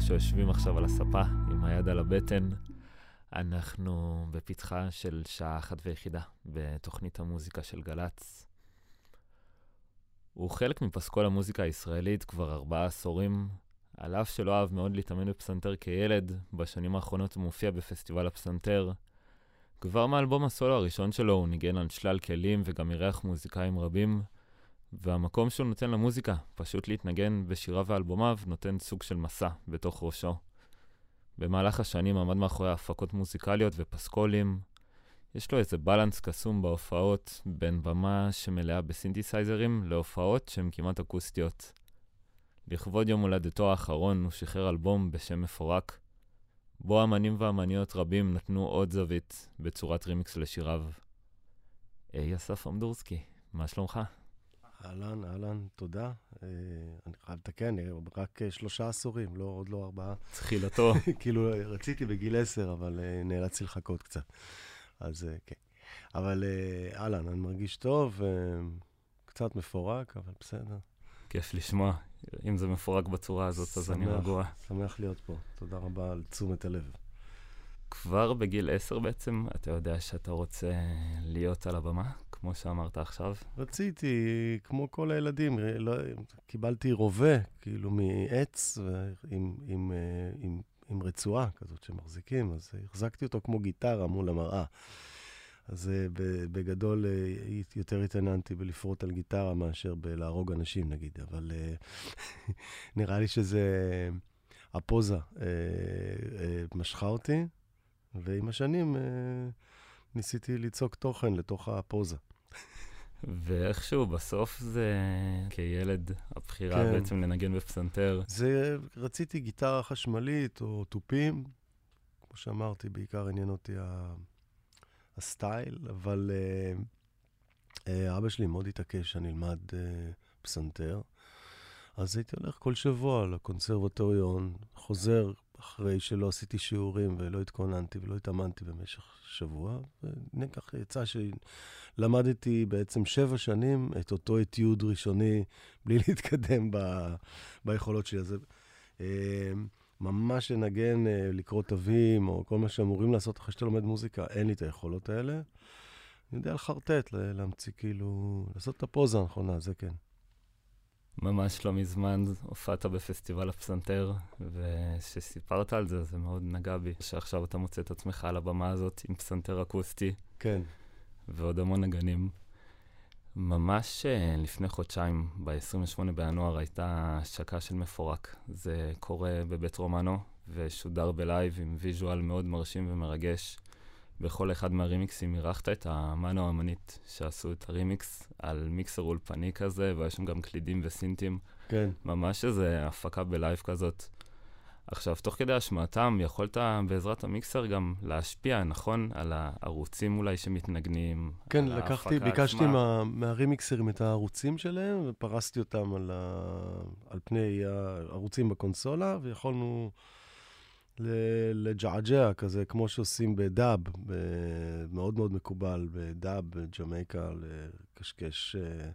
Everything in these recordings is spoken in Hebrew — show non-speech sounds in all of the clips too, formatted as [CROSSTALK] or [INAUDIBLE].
לאלה שיושבים עכשיו על הספה עם היד על הבטן. אנחנו בפתחה של שעה אחת ויחידה בתוכנית המוזיקה של גל"צ. הוא חלק מפסקול המוזיקה הישראלית כבר ארבעה עשורים. על אף שלא אהב מאוד להתאמן בפסנתר כילד, בשנים האחרונות הוא מופיע בפסטיבל הפסנתר. כבר מאלבום הסולו הראשון שלו הוא ניגן על שלל כלים וגם אירח מוזיקאים רבים, והמקום שהוא נותן למוזיקה, פשוט להתנגן בשיריו ואלבומיו, נותן סוג של מסע בתוך ראשו. במהלך השנים עמד מאחורי הפקות מוזיקליות ופסקולים. יש לו איזה בלנס קסום בהופעות, בין במה שמלאה בסינתסייזרים להופעות שהן כמעט אקוסטיות. לכבוד יום הולדתו האחרון הוא שחרר אלבום בשם מפורק, בו אמנים ואמניות רבים נתנו עוד זווית בצורת רימיקס לשיריו. היי אסף אמדורסקי, מה שלומך? אהלן, אהלן, תודה. אה, אני חייב לתקן, רק אה, שלושה עשורים, לא, עוד לא ארבעה. תחילתו. [LAUGHS] כאילו, רציתי בגיל עשר, אבל אה, נאלצתי לחכות קצת. אז כן. אבל אהלן, אני מרגיש טוב, קצת מפורק, אבל בסדר. כיף לשמוע. אם זה מפורק בצורה הזאת, שמח, אז אני רגוע. שמח להיות פה. תודה רבה על תשומת הלב. כבר בגיל עשר בעצם, אתה יודע שאתה רוצה להיות על הבמה, כמו שאמרת עכשיו? רציתי, כמו כל הילדים, לא, קיבלתי רובה, כאילו מעץ עם, עם, אה, עם, עם רצועה כזאת שמחזיקים, אז החזקתי אותו כמו גיטרה מול המראה. אז אה, בגדול אה, יותר התעניינתי בלפרוט על גיטרה מאשר בלהרוג אנשים, נגיד, אבל [LAUGHS] נראה לי שזה, הפוזה משכה אותי, ועם השנים ניסיתי ליצוק תוכן לתוך הפוזה. ואיכשהו בסוף זה כילד, הבחירה כן. בעצם לנגן בפסנתר. זה, רציתי גיטרה חשמלית או תופים. כמו שאמרתי, בעיקר עניין אותי ה... הסטייל, אבל uh, uh, אבא שלי מאוד התעקש שאני אלמד uh, פסנתר. אז הייתי הולך כל שבוע לקונסרבטוריון, חוזר אחרי שלא עשיתי שיעורים ולא התכוננתי ולא התאמנתי במשך שבוע. וכך יצא שלמדתי בעצם שבע שנים את אותו אתיוד ראשוני, בלי [LAUGHS] להתקדם ב... ביכולות שלי. אז אה, ממש לנגן, אה, לקרוא תווים, או כל מה שאמורים לעשות אחרי שאתה לומד מוזיקה, אין לי את היכולות האלה. אני יודע לחרטט, להמציא כאילו, לעשות את הפוזה הנכונה, זה כן. ממש לא מזמן הופעת בפסטיבל הפסנתר, וכשסיפרת על זה, זה מאוד נגע בי, שעכשיו אתה מוצא את עצמך על הבמה הזאת עם פסנתר אקוסטי. כן. ועוד המון נגנים. ממש אה, לפני חודשיים, ב-28 בינואר, הייתה השקה של מפורק. זה קורה בבית רומנו, ושודר ב live עם visual מאוד מרשים ומרגש. בכל אחד מהרימיקסים אירחת את האמן או האמנית שעשו את הרימיקס על מיקסר אולפני כזה, ויש שם גם קלידים וסינטים. כן. ממש איזה הפקה בלייב כזאת. עכשיו, תוך כדי השמעתם, יכולת בעזרת המיקסר גם להשפיע, נכון? על הערוצים אולי שמתנגנים, כן, על לקחתי, ביקשתי מה, מהרימיקסרים את הערוצים שלהם, ופרסתי אותם על, ה, על פני הערוצים בקונסולה, ויכולנו... לג'עג'ע כזה, כמו שעושים בדאב, מאוד מאוד מקובל בדאב, בג'מייקה, לקשקש, אה,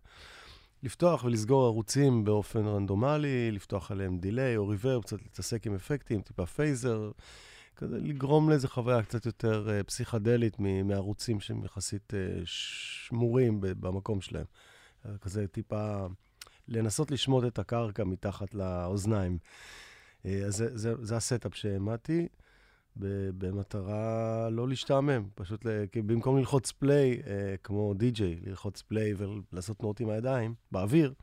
לפתוח ולסגור ערוצים באופן רנדומלי, לפתוח עליהם delay או reverb, קצת להתעסק עם אפקטים, טיפה phaser, כזה לגרום לאיזו חוויה קצת יותר אה, פסיכדלית מערוצים שהם יחסית אה, שמורים במקום שלהם. כזה טיפה לנסות לשמוט את הקרקע מתחת לאוזניים. אה, אז זה, זה, זה ה setup שהעמדתי, במטרה לא להשתעמם, פשוט כי במקום ללחוץ play, אה, כמו די-ג'יי, ללחוץ play ולעשות תנועות עם הידיים באוויר,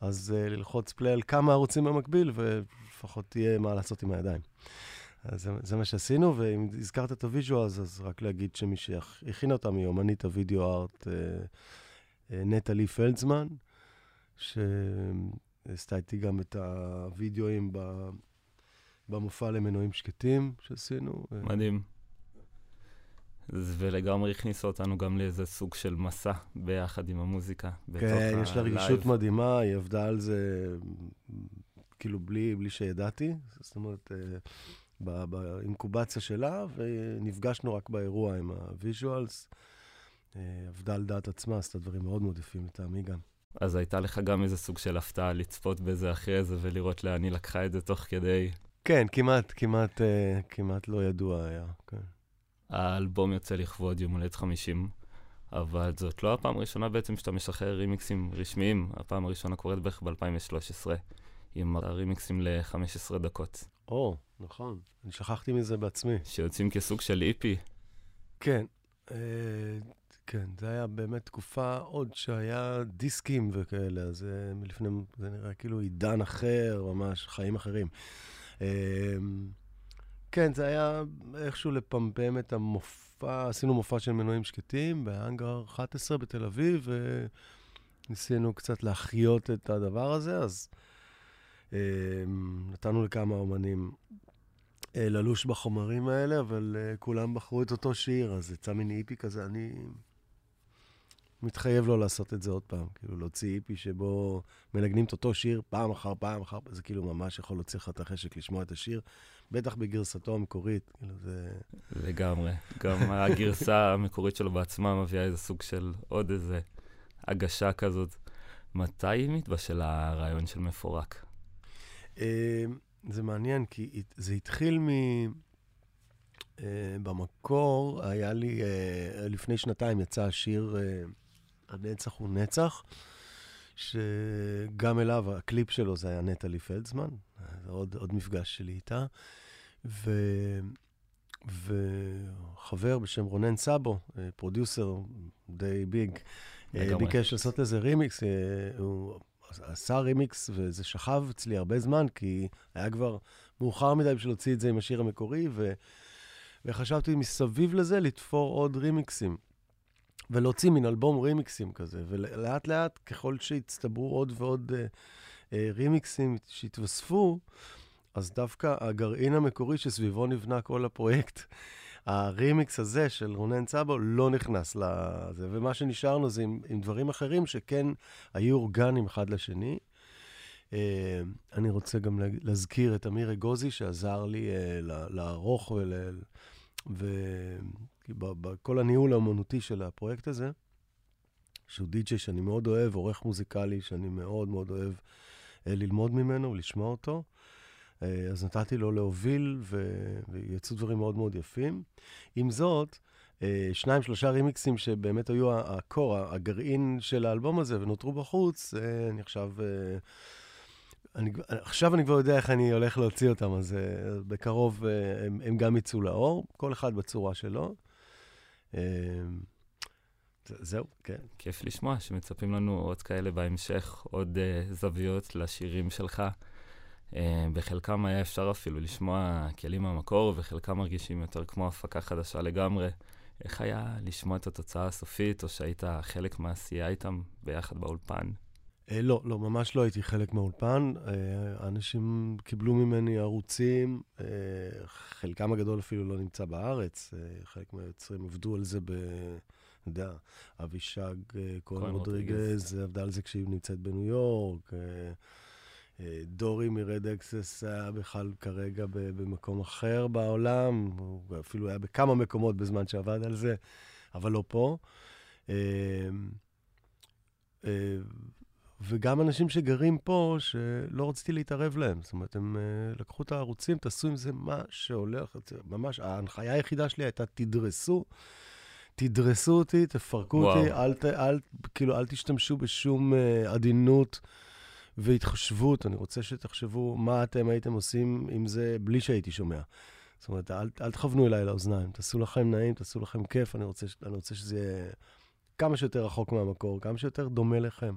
אז אה, ללחוץ play על כמה ערוצים במקביל, ולפחות תהיה מה לעשות עם הידיים. אז זה, זה מה שעשינו, ואם הזכרת את ה visual, אז, אז רק להגיד שמי שהכינה אותם היא אומנית ה video art נטלי פלדזמן, ש... עשתה איתי גם את הווידאוים במופע למנועים שקטים שעשינו. מדהים. ולגמרי הכניסו אותנו גם לאיזה סוג של מסע ביחד עם המוזיקה. כן, יש לה רגישות מדהימה, היא עבדה על זה כאילו בלי, בלי שידעתי. זאת אומרת, אה, באינקובציה שלה, ונפגשנו רק באירוע עם ה visuals. אה, עבדה על דעת עצמה, עשתה דברים מאוד מאוד יפים לטעמי גם. אז הייתה לך גם איזה סוג של הפתעה לצפות בזה אחרי זה ולראות לאן היא לקחה את זה תוך כדי. כן, כמעט, כמעט, uh, כמעט לא ידוע היה, כן. האלבום יוצא לכבוד יום הולדת 50, אבל זאת לא הפעם הראשונה בעצם שאתה משחרר רימיקסים רשמיים. הפעם הראשונה קורית בערך ב-2013, עם הרימיקסים ל-15 דקות. או, נכון, אני שכחתי מזה בעצמי. שיוצאים כסוג של איפי. כן, אה, כן, זה היה באמת תקופה עוד שהיה דיסקים וכאלה, אז זה מלפני, זה נראה כאילו עידן אחר, ממש חיים אחרים. אה, כן, זה היה איכשהו לפמפם את המופע, עשינו מופע של מנועים שקטים בהאנגר 11 בתל אביב, וניסינו קצת להחיות את הדבר הזה, אז אה, נתנו לכמה אומנים אה, ללוש בחומרים האלה, אבל אה, כולם בחרו את אותו שיר, אז יצא מין איפי כזה, אני מתחייב לא לעשות את זה עוד פעם. כאילו, להוציא איפי שבו מנגנים את אותו שיר פעם אחר פעם אחר פעם, זה כאילו ממש יכול להוציא לך את החשק לשמוע את השיר, בטח בגרסתו המקורית, כאילו זה... לגמרי. גם הגרסה המקורית שלו בעצמה מביאה איזה סוג של עוד איזה הגשה כזאת. מתי מתבשל הרעיון של מפורק? אה, זה מעניין, כי זה התחיל מ... אה, במקור, היה לי, אה, לפני שנתיים יצא השיר אה, הנצח הוא נצח, שגם אליו, הקליפ שלו זה היה נטלי פלדזמן, עוד, עוד מפגש שלי איתה, ו... וחבר בשם רונן סאבו, producer די big, ביקש לעשות לזה רימיקס, הוא עשה רימיקס, וזה שכב אצלי הרבה זמן, כי היה כבר מאוחר מדי בשביל להוציא את זה עם השיר המקורי, ו... וחשבתי מסביב לזה לתפור עוד רימיקסים. ולהוציא מן אלבום רימיקסים כזה, ולאט לאט, ככל שהצטברו עוד ועוד אה, אה, רימיקסים שהתווספו, אז דווקא הגרעין המקורי שסביבו נבנה כל הפרויקט, הרימיקס הזה של רונן צאבו לא נכנס לזה, ומה שנשארנו זה עם, עם דברים אחרים שכן היו אורגניים אחד לשני. Uh, אני רוצה גם להזכיר את אמיר אגוזי, שעזר לי uh, לערוך ובכל הניהול האמנותי של הפרויקט הזה, שהוא די.ג'יי שאני מאוד אוהב, עורך מוזיקלי שאני מאוד מאוד אוהב uh, ללמוד ממנו ולשמוע אותו. אה, אז נתתי לו להוביל, ו... ויצאו דברים מאוד מאוד יפים. עם זאת, אה, שניים, שלושה רימיקסים שבאמת היו הקור, הגרעין של האלבום הזה, ונותרו בחוץ, אה, אני עכשיו... אני, עכשיו אני כבר יודע איך אני הולך להוציא אותם, אז בקרוב הם, הם גם יצאו לאור, כל אחד בצורה שלו. זהו, כן. כיף לשמוע שמצפים לנו עוד כאלה בהמשך, עוד uh, זוויות לשירים שלך. אה, בחלקם היה אפשר אפילו לשמוע כלים מהמקור, וחלקם מרגישים יותר כמו הפקה חדשה לגמרי. איך היה לשמוע את התוצאה הסופית, או שהיית חלק מהעשייה איתם ביחד באולפן? אה, לא, לא, ממש לא הייתי חלק מהאולפן. אה, אנשים קיבלו ממני ערוצים, אה, חלקם הגדול אפילו לא נמצא בארץ, חלק מהיוצרים עבדו על זה ב... אני יודע, אבישג כהן רודריגז עבדה על זה כשהיא נמצאת בניו יורק. דורי מרד אקסס היה בכלל כרגע במקום אחר בעולם, הוא אפילו היה בכמה מקומות בזמן שעבד על זה, אבל לא פה. אה, אה, וגם אנשים שגרים פה, שלא רציתי להתערב להם. זאת אומרת, הם לקחו את הערוצים, תעשו עם זה מה שהולך, ממש, ההנחיה היחידה שלי הייתה, תדרסו. תדרסו אותי, תפרקו וואו. אותי, אל, אל, כאילו, אל תשתמשו בשום עדינות. והתחשבות, אני רוצה שתחשבו מה אתם הייתם עושים עם זה בלי שהייתי שומע. זאת אומרת, אל, אל תכוונו אליי לאוזניים, תעשו לכם נעים, תעשו לכם כיף, אני רוצה, אני רוצה שזה יהיה כמה שיותר רחוק מהמקור, כמה שיותר דומה לכם.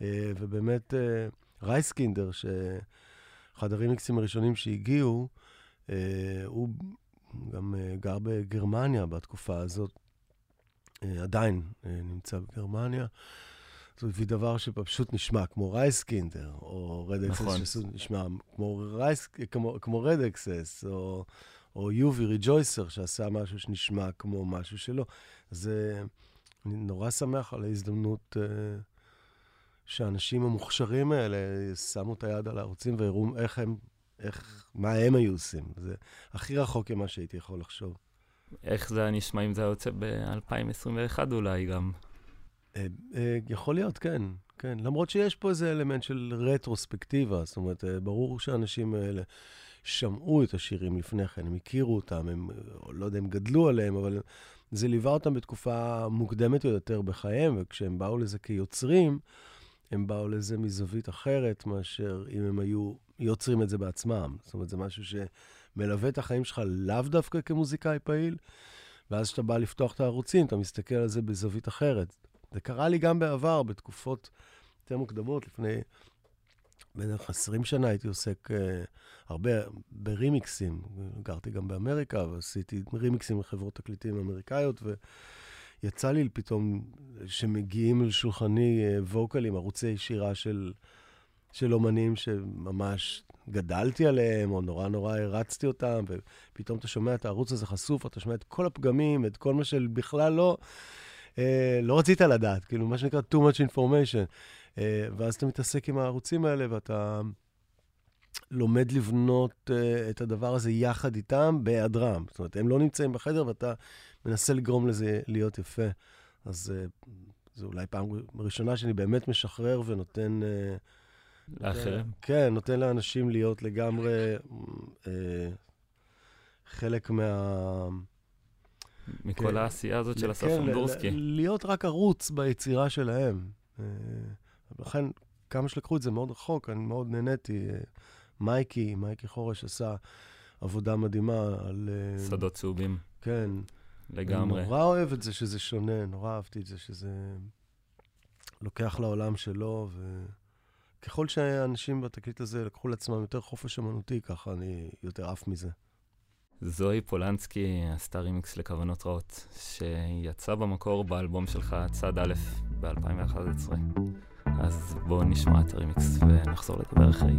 אה, ובאמת, אה, רייסקינדר, שאחד הרימיקסים הראשונים שהגיעו, אה, הוא גם גר בגרמניה בתקופה הזאת, עדיין נמצא בגרמניה. זה הביא דבר שפשוט נשמע כמו רייסקינדר, או רד אקסס, נכון. שנשמע כמו, רייס, כמו, כמו רד אקסס, או, או יובי ריג'ויסר, שעשה משהו שנשמע כמו משהו שלו. אז אני נורא שמח על ההזדמנות uh, שהאנשים המוכשרים האלה שמו את היד על הערוצים והראו איך הם, איך, מה הם היו עושים. זה הכי רחוק ממה שהייתי יכול לחשוב. איך זה נשמע אם זה יוצא ב-2021 אולי גם? אה, אה, יכול להיות, כן. כן. למרות שיש פה איזה אלמנט של רטרוספקטיבה, זאת אומרת, אה, ברור שהאנשים האלה שמעו את השירים לפני כן, הם הכירו אותם, הם, לא יודע, הם גדלו עליהם, אבל זה ליווה אותם בתקופה מוקדמת יותר בחייהם, וכשהם באו לזה כיוצרים, הם באו לזה מזווית אחרת מאשר אם הם היו יוצרים את זה בעצמם. זאת אומרת, זה משהו שמלווה את החיים שלך לאו דווקא כמוזיקאי פעיל, ואז כשאתה בא לפתוח את הערוצים, אתה מסתכל על זה בזווית אחרת. זה קרה לי גם בעבר, בתקופות יותר מוקדמות, לפני בערך 20 שנה הייתי עוסק uh, הרבה ברימיקסים. גרתי גם באמריקה, ועשיתי רימיקסים לחברות תקליטים אמריקאיות, ויצא לי פתאום שמגיעים לשולחני uh, ווקלים, ערוצי שירה של, של אומנים שממש גדלתי עליהם, או נורא נורא הרצתי אותם, ופתאום אתה שומע את הערוץ הזה חשוף, אתה שומע את כל הפגמים, את כל מה שבכלל לא, אה, לא רצית לדעת, כאילו, מה שנקרא too much information. אה, ואז אתה מתעסק עם הערוצים האלה, ואתה לומד לבנות אה, את הדבר הזה יחד איתם, בהיעדרם. זאת אומרת, הם לא נמצאים בחדר, ואתה מנסה לגרום לזה להיות יפה. אז אה, זו אולי פעם ראשונה שאני באמת משחרר ונותן... אה, לאחרים? כן, נותן לאנשים להיות לגמרי אה, חלק מה... מכל כן. העשייה הזאת של אסף כן, אמדורסקי. להיות רק ערוץ ביצירה שלהם. אה, לכן, כמה שלקחו את זה מאוד רחוק, אני מאוד נהניתי. מייקי, מייקי חורש עשה עבודה מדהימה על... שדות צהובים. כן. לגמרי. אני נורא אוהב את זה שזה שונה, נורא אהבתי את זה שזה לוקח לעולם שלו, ו... ככל שהאנשים בתקליט הזה לקחו לעצמם יותר חופש אמנותי, ככה אני יותר עף מזה. זוהי פולנסקי עשתה רימיקס לכוונות רעות, שיצא במקור באלבום שלך, צד א', ב-2011. אז בואו נשמע את הרימיקס ונחזור לדבר אחרי.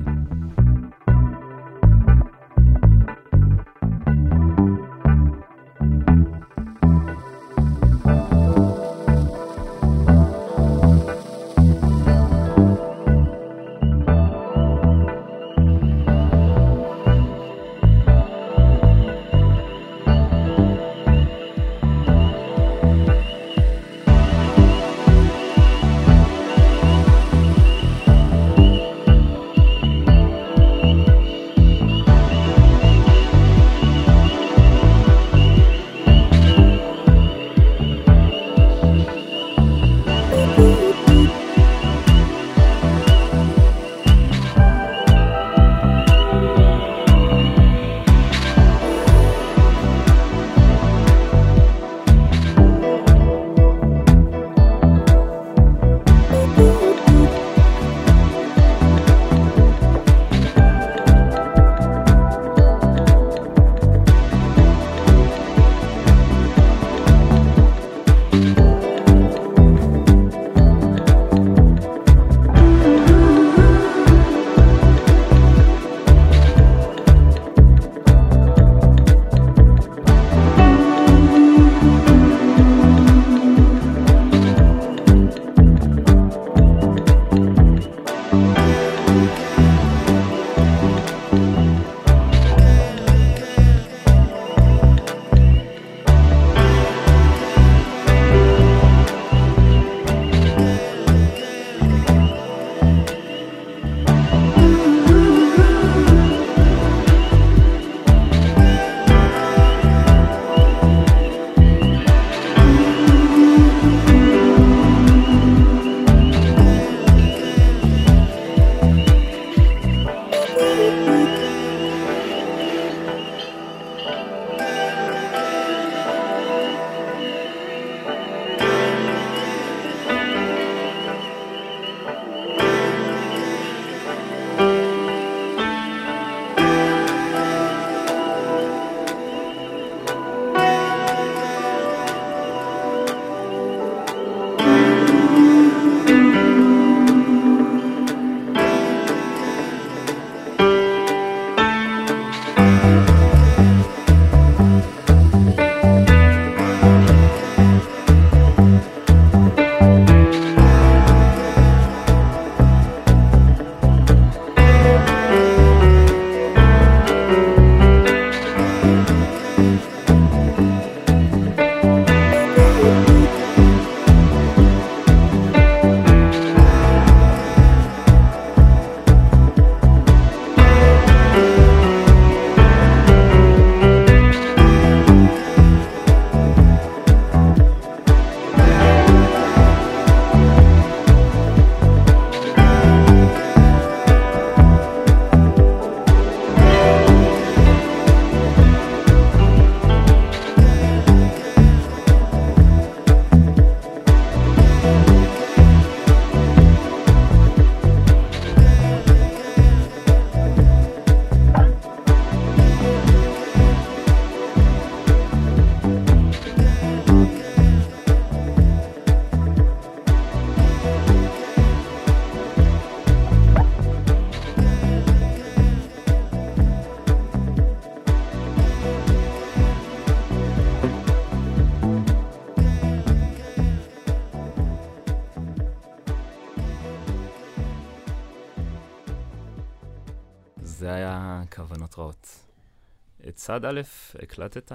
את צד א' הקלטת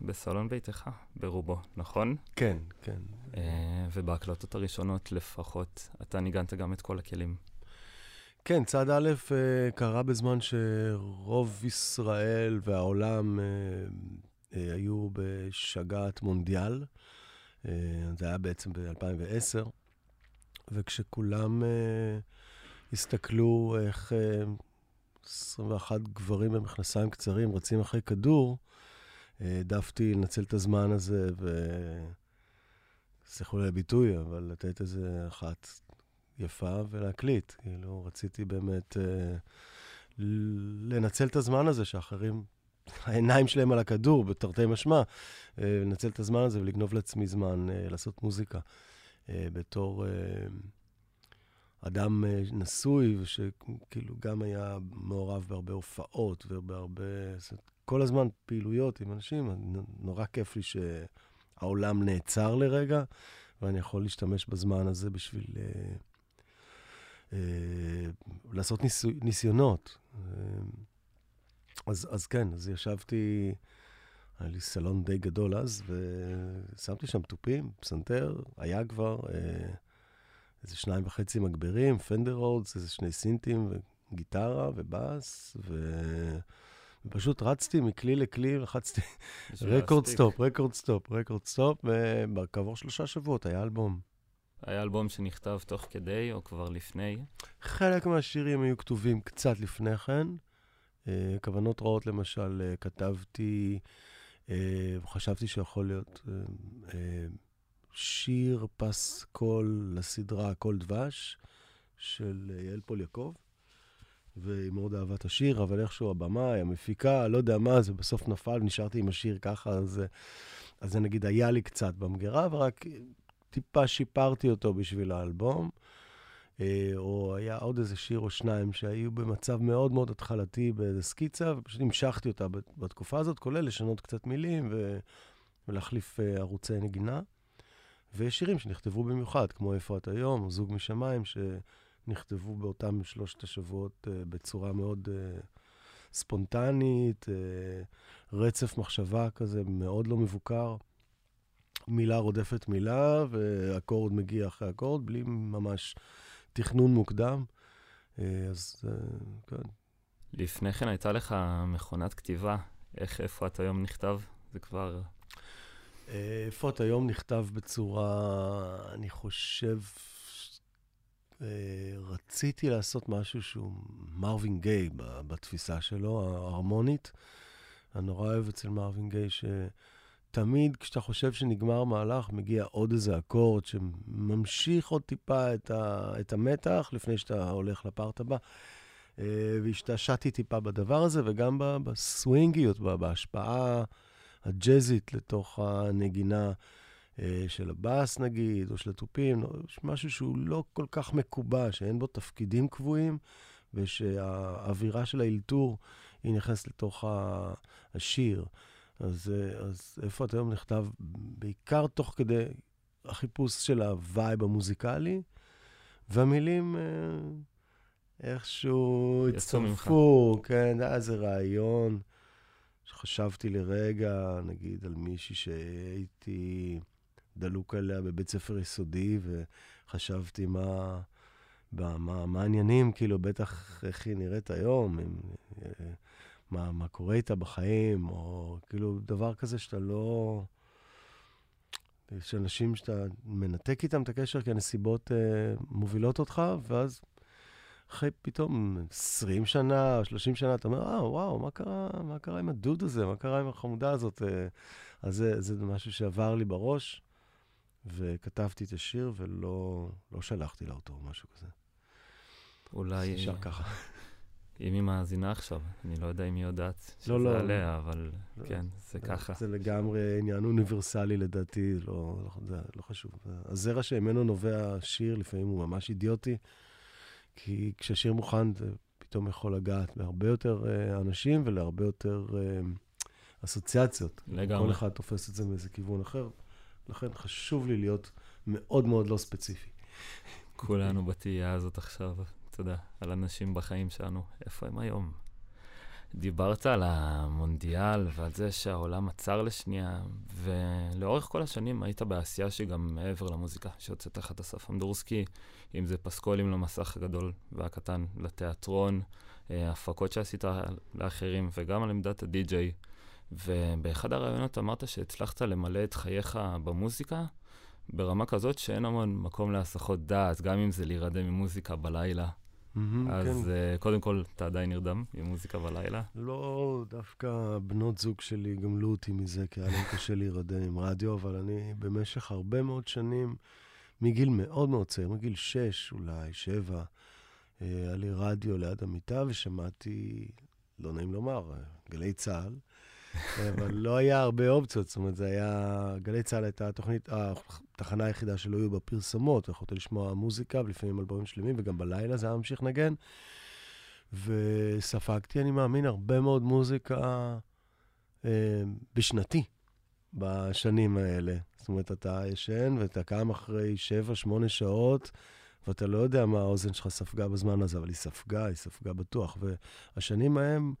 בסלון ביתך, ברובו, נכון? כן, כן. אה, ובהקלטות הראשונות לפחות, אתה ניגנת גם את כל הכלים. כן, צד א' אה, קרה בזמן שרוב ישראל והעולם אה, היו בשגעת מונדיאל. זה היה בעצם ב-2010, וכשכולם הסתכלו איך 21 גברים במכנסיים קצרים רצים אחרי כדור, העדפתי לנצל את הזמן הזה ו... סליחו לי הביטוי, אבל לתת איזה אחת יפה ולהקליט. כאילו, רציתי באמת אה, לנצל את הזמן הזה שאחרים, [LAUGHS] העיניים שלהם על הכדור, בתרתי משמע, אה, לנצל את הזמן הזה ולגנוב לעצמי זמן אה, לעשות מוזיקה. אה, בתור... אה, אדם אה, נשוי, ושכאילו גם היה מעורב בהרבה הופעות ובהרבה... כל הזמן פעילויות עם אנשים, נורא כיף לי שהעולם נעצר לרגע, ואני יכול להשתמש בזמן הזה בשביל אה, אה, לעשות ניסו, ניסיונות. אה, אז, אז כן, אז ישבתי, היה לי סלון די גדול אז, ושמתי שם תופים, פסנתר, היה כבר... אה, איזה שניים וחצי מגברים, פנדר רודס, איזה שני סינטים וגיטרה ובאס, ו... ופשוט רצתי מכלי לכלי, לחצתי record stop, record stop, record stop, וכעבור שלושה שבועות היה אלבום. היה אלבום שנכתב תוך כדי או כבר לפני? חלק מהשירים היו כתובים קצת לפני כן. אה, כוונות רעות, למשל, אה, כתבתי, אה, חשבתי שיכול להיות שיר פס קול לסדרה קול דבש של יעל פול יעקב, והיא מאוד אהבה את השיר, אבל איכשהו הבמאי, המפיקה, לא יודע מה, זה בסוף נפל, נשארתי עם השיר ככה, אז, אז זה נגיד היה לי קצת במגירה, ורק טיפה שיפרתי אותו בשביל האלבום. אה, או היה עוד איזה שיר או שניים שהיו במצב מאוד מאוד התחלתי באיזה סקיצה, ופשוט המשכתי אותה בתקופה הזאת, כולל לשנות קצת מילים. ולהחליף אה, ערוצי נגינה. ויש שירים שנכתבו במיוחד, כמו איפה את היום, או זוג משמיים, שנכתבו באותם שלושת השבועות uh, בצורה מאוד uh, ספונטנית, uh, רצף מחשבה כזה מאוד לא מבוקר. מילה רודפת מילה, ואקורד מגיע אחרי אקורד, בלי ממש תכנון מוקדם. Uh, אז uh, כן. לפני כן הייתה לך מכונת כתיבה. איך איפה את היום נכתב? זה כבר אפוד היום נכתב בצורה, אני חושב, אה, רציתי לעשות משהו שהוא מרווין גיי בתפיסה שלו, ההרמונית. אני נורא אוהב אצל מרווין גיי שתמיד כשאתה חושב שנגמר מהלך, מגיע עוד איזה אקורד שממשיך עוד טיפה את, ה, את המתח לפני שאתה הולך לפארט הבא. אה, והשתעשעתי טיפה בדבר הזה, וגם בסווינגיות, בהשפעה הג'אזית לתוך הנגינה אה, של הבאס נגיד, או של התופים, יש משהו שהוא לא כל כך מקובע, שאין בו תפקידים קבועים, ושהאווירה של האלתור היא נכנסת לתוך השיר. אז, אה, אז איפה את היום נכתב? בעיקר תוך כדי החיפוש של ה vibe המוזיקלי, והמילים... אה, איכשהו הצטרפו, כן, היה איזה רעיון. שחשבתי לרגע, נגיד, על מישהי שהייתי דלוק עליה בבית ספר יסודי, וחשבתי מה, מה, מה העניינים, כאילו, בטח איך היא נראית היום, עם, מה, מה קורה איתה בחיים, או כאילו, דבר כזה שאתה לא... יש אנשים שאתה מנתק איתם את הקשר כי הנסיבות אה, מובילות אותך, ואז אחרי פתאום 20 שנה, 30 שנה, אתה אומר, אה, וואו, מה קרה, מה קרה עם הדוד הזה? מה קרה עם החמודה הזאת? אה, אז זה, זה משהו שעבר לי בראש, וכתבתי את השיר ולא לא שלחתי לאוטו או משהו כזה. אולי... נשאר ככה. אם היא מאזינה עכשיו, אני לא יודע אם היא יודעת שזה לא, לא, עליה, לא. אבל לא, כן, זה לא, ככה. זה לגמרי עניין אוניברסלי לדעתי, לא, לא, זה לא חשוב. הזרע שממנו נובע שיר, לפעמים הוא ממש אידיוטי. כי כששיר מוכן זה פתאום יכול לגעת להרבה יותר uh, אנשים ולהרבה יותר uh, אסוציאציות. לגמרי. כל אחד תופס את זה מאיזה כיוון אחר. לכן חשוב לי להיות מאוד מאוד לא ספציפי. כולנו בתהייה הזאת עכשיו, אתה יודע, על אנשים בחיים שלנו, איפה הם היום? דיברת על המונדיאל ועל זה שהעולם עצר לשנייה, ולאורך כל השנים היית בעשייה שגם מעבר למוזיקה, שהוצאת תחת אסף אמדורסקי, אם זה פסקולים למסך הגדול והקטן, לתיאטרון, אה, הפקות שעשית לאחרים, וגם על עמדת הדי-ג'יי. ובאחד הראיונות אמרת שהצלחת למלא את חייך במוזיקה ברמה כזאת שאין המון מקום להסחות דעת, גם אם זה להירדם ממוזיקה בלילה. Mm-hmm, אז כן. uh, קודם כל, אתה עדיין נרדם עם מוזיקה בלילה? לא, דווקא בנות זוג שלי גמלו אותי מזה, כי היה להם קשה להירדם עם רדיו, אבל אני במשך הרבה מאוד שנים, מגיל מאוד מאוד צעיר, מגיל שש אולי, שבע, אה, היה לי רדיו ליד המיטה ושמעתי, לא נעים לומר, אה, גלי צה"ל. אבל לא היה הרבה אופציות, זאת אומרת, זה היה... גלי צה"ל הייתה התוכנית, התחנה היחידה שלא היו בה פרסומות, יכולת לשמוע מוזיקה, ולפעמים אלבומים שלמים, וגם בלילה זה היה ממשיך לנגן. וספגתי, אני מאמין, הרבה מאוד מוזיקה אה, בשנתי בשנים האלה. זאת אומרת, אתה ישן ואתה קם אחרי 7-8 שעות, ואתה לא יודע מה האוזן שלך ספגה בזמן הזה, אבל היא ספגה, היא ספגה בטוח. והשנים ההם...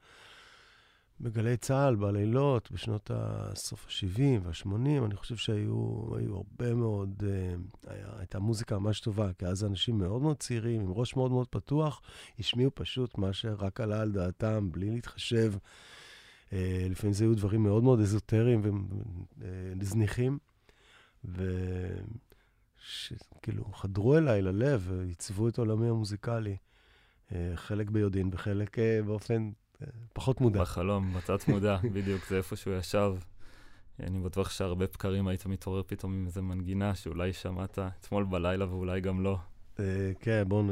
בגלי צה"ל, בלילות, בשנות הסוף ה-70 וה-80, אני חושב שהיו הרבה מאוד, uh, היה, הייתה מוזיקה ממש טובה, כי אז אנשים מאוד מאוד צעירים, עם ראש מאוד מאוד פתוח, השמיעו פשוט מה שרק עלה על דעתם, בלי להתחשב. Uh, לפעמים זה היו דברים מאוד מאוד אזוטריים וזניחים, וכאילו חדרו אליי ללב ועיצבו את עולמי המוזיקלי, חלק ביודעין וחלק באופן פחות מודע. בחלום, בתת מודע, [LAUGHS] בדיוק, זה איפה שהוא ישב. אני בטוח שהרבה בקרים היית מתעורר פתאום עם איזה מנגינה שאולי שמעת אתמול בלילה ואולי גם לא. כן, בואו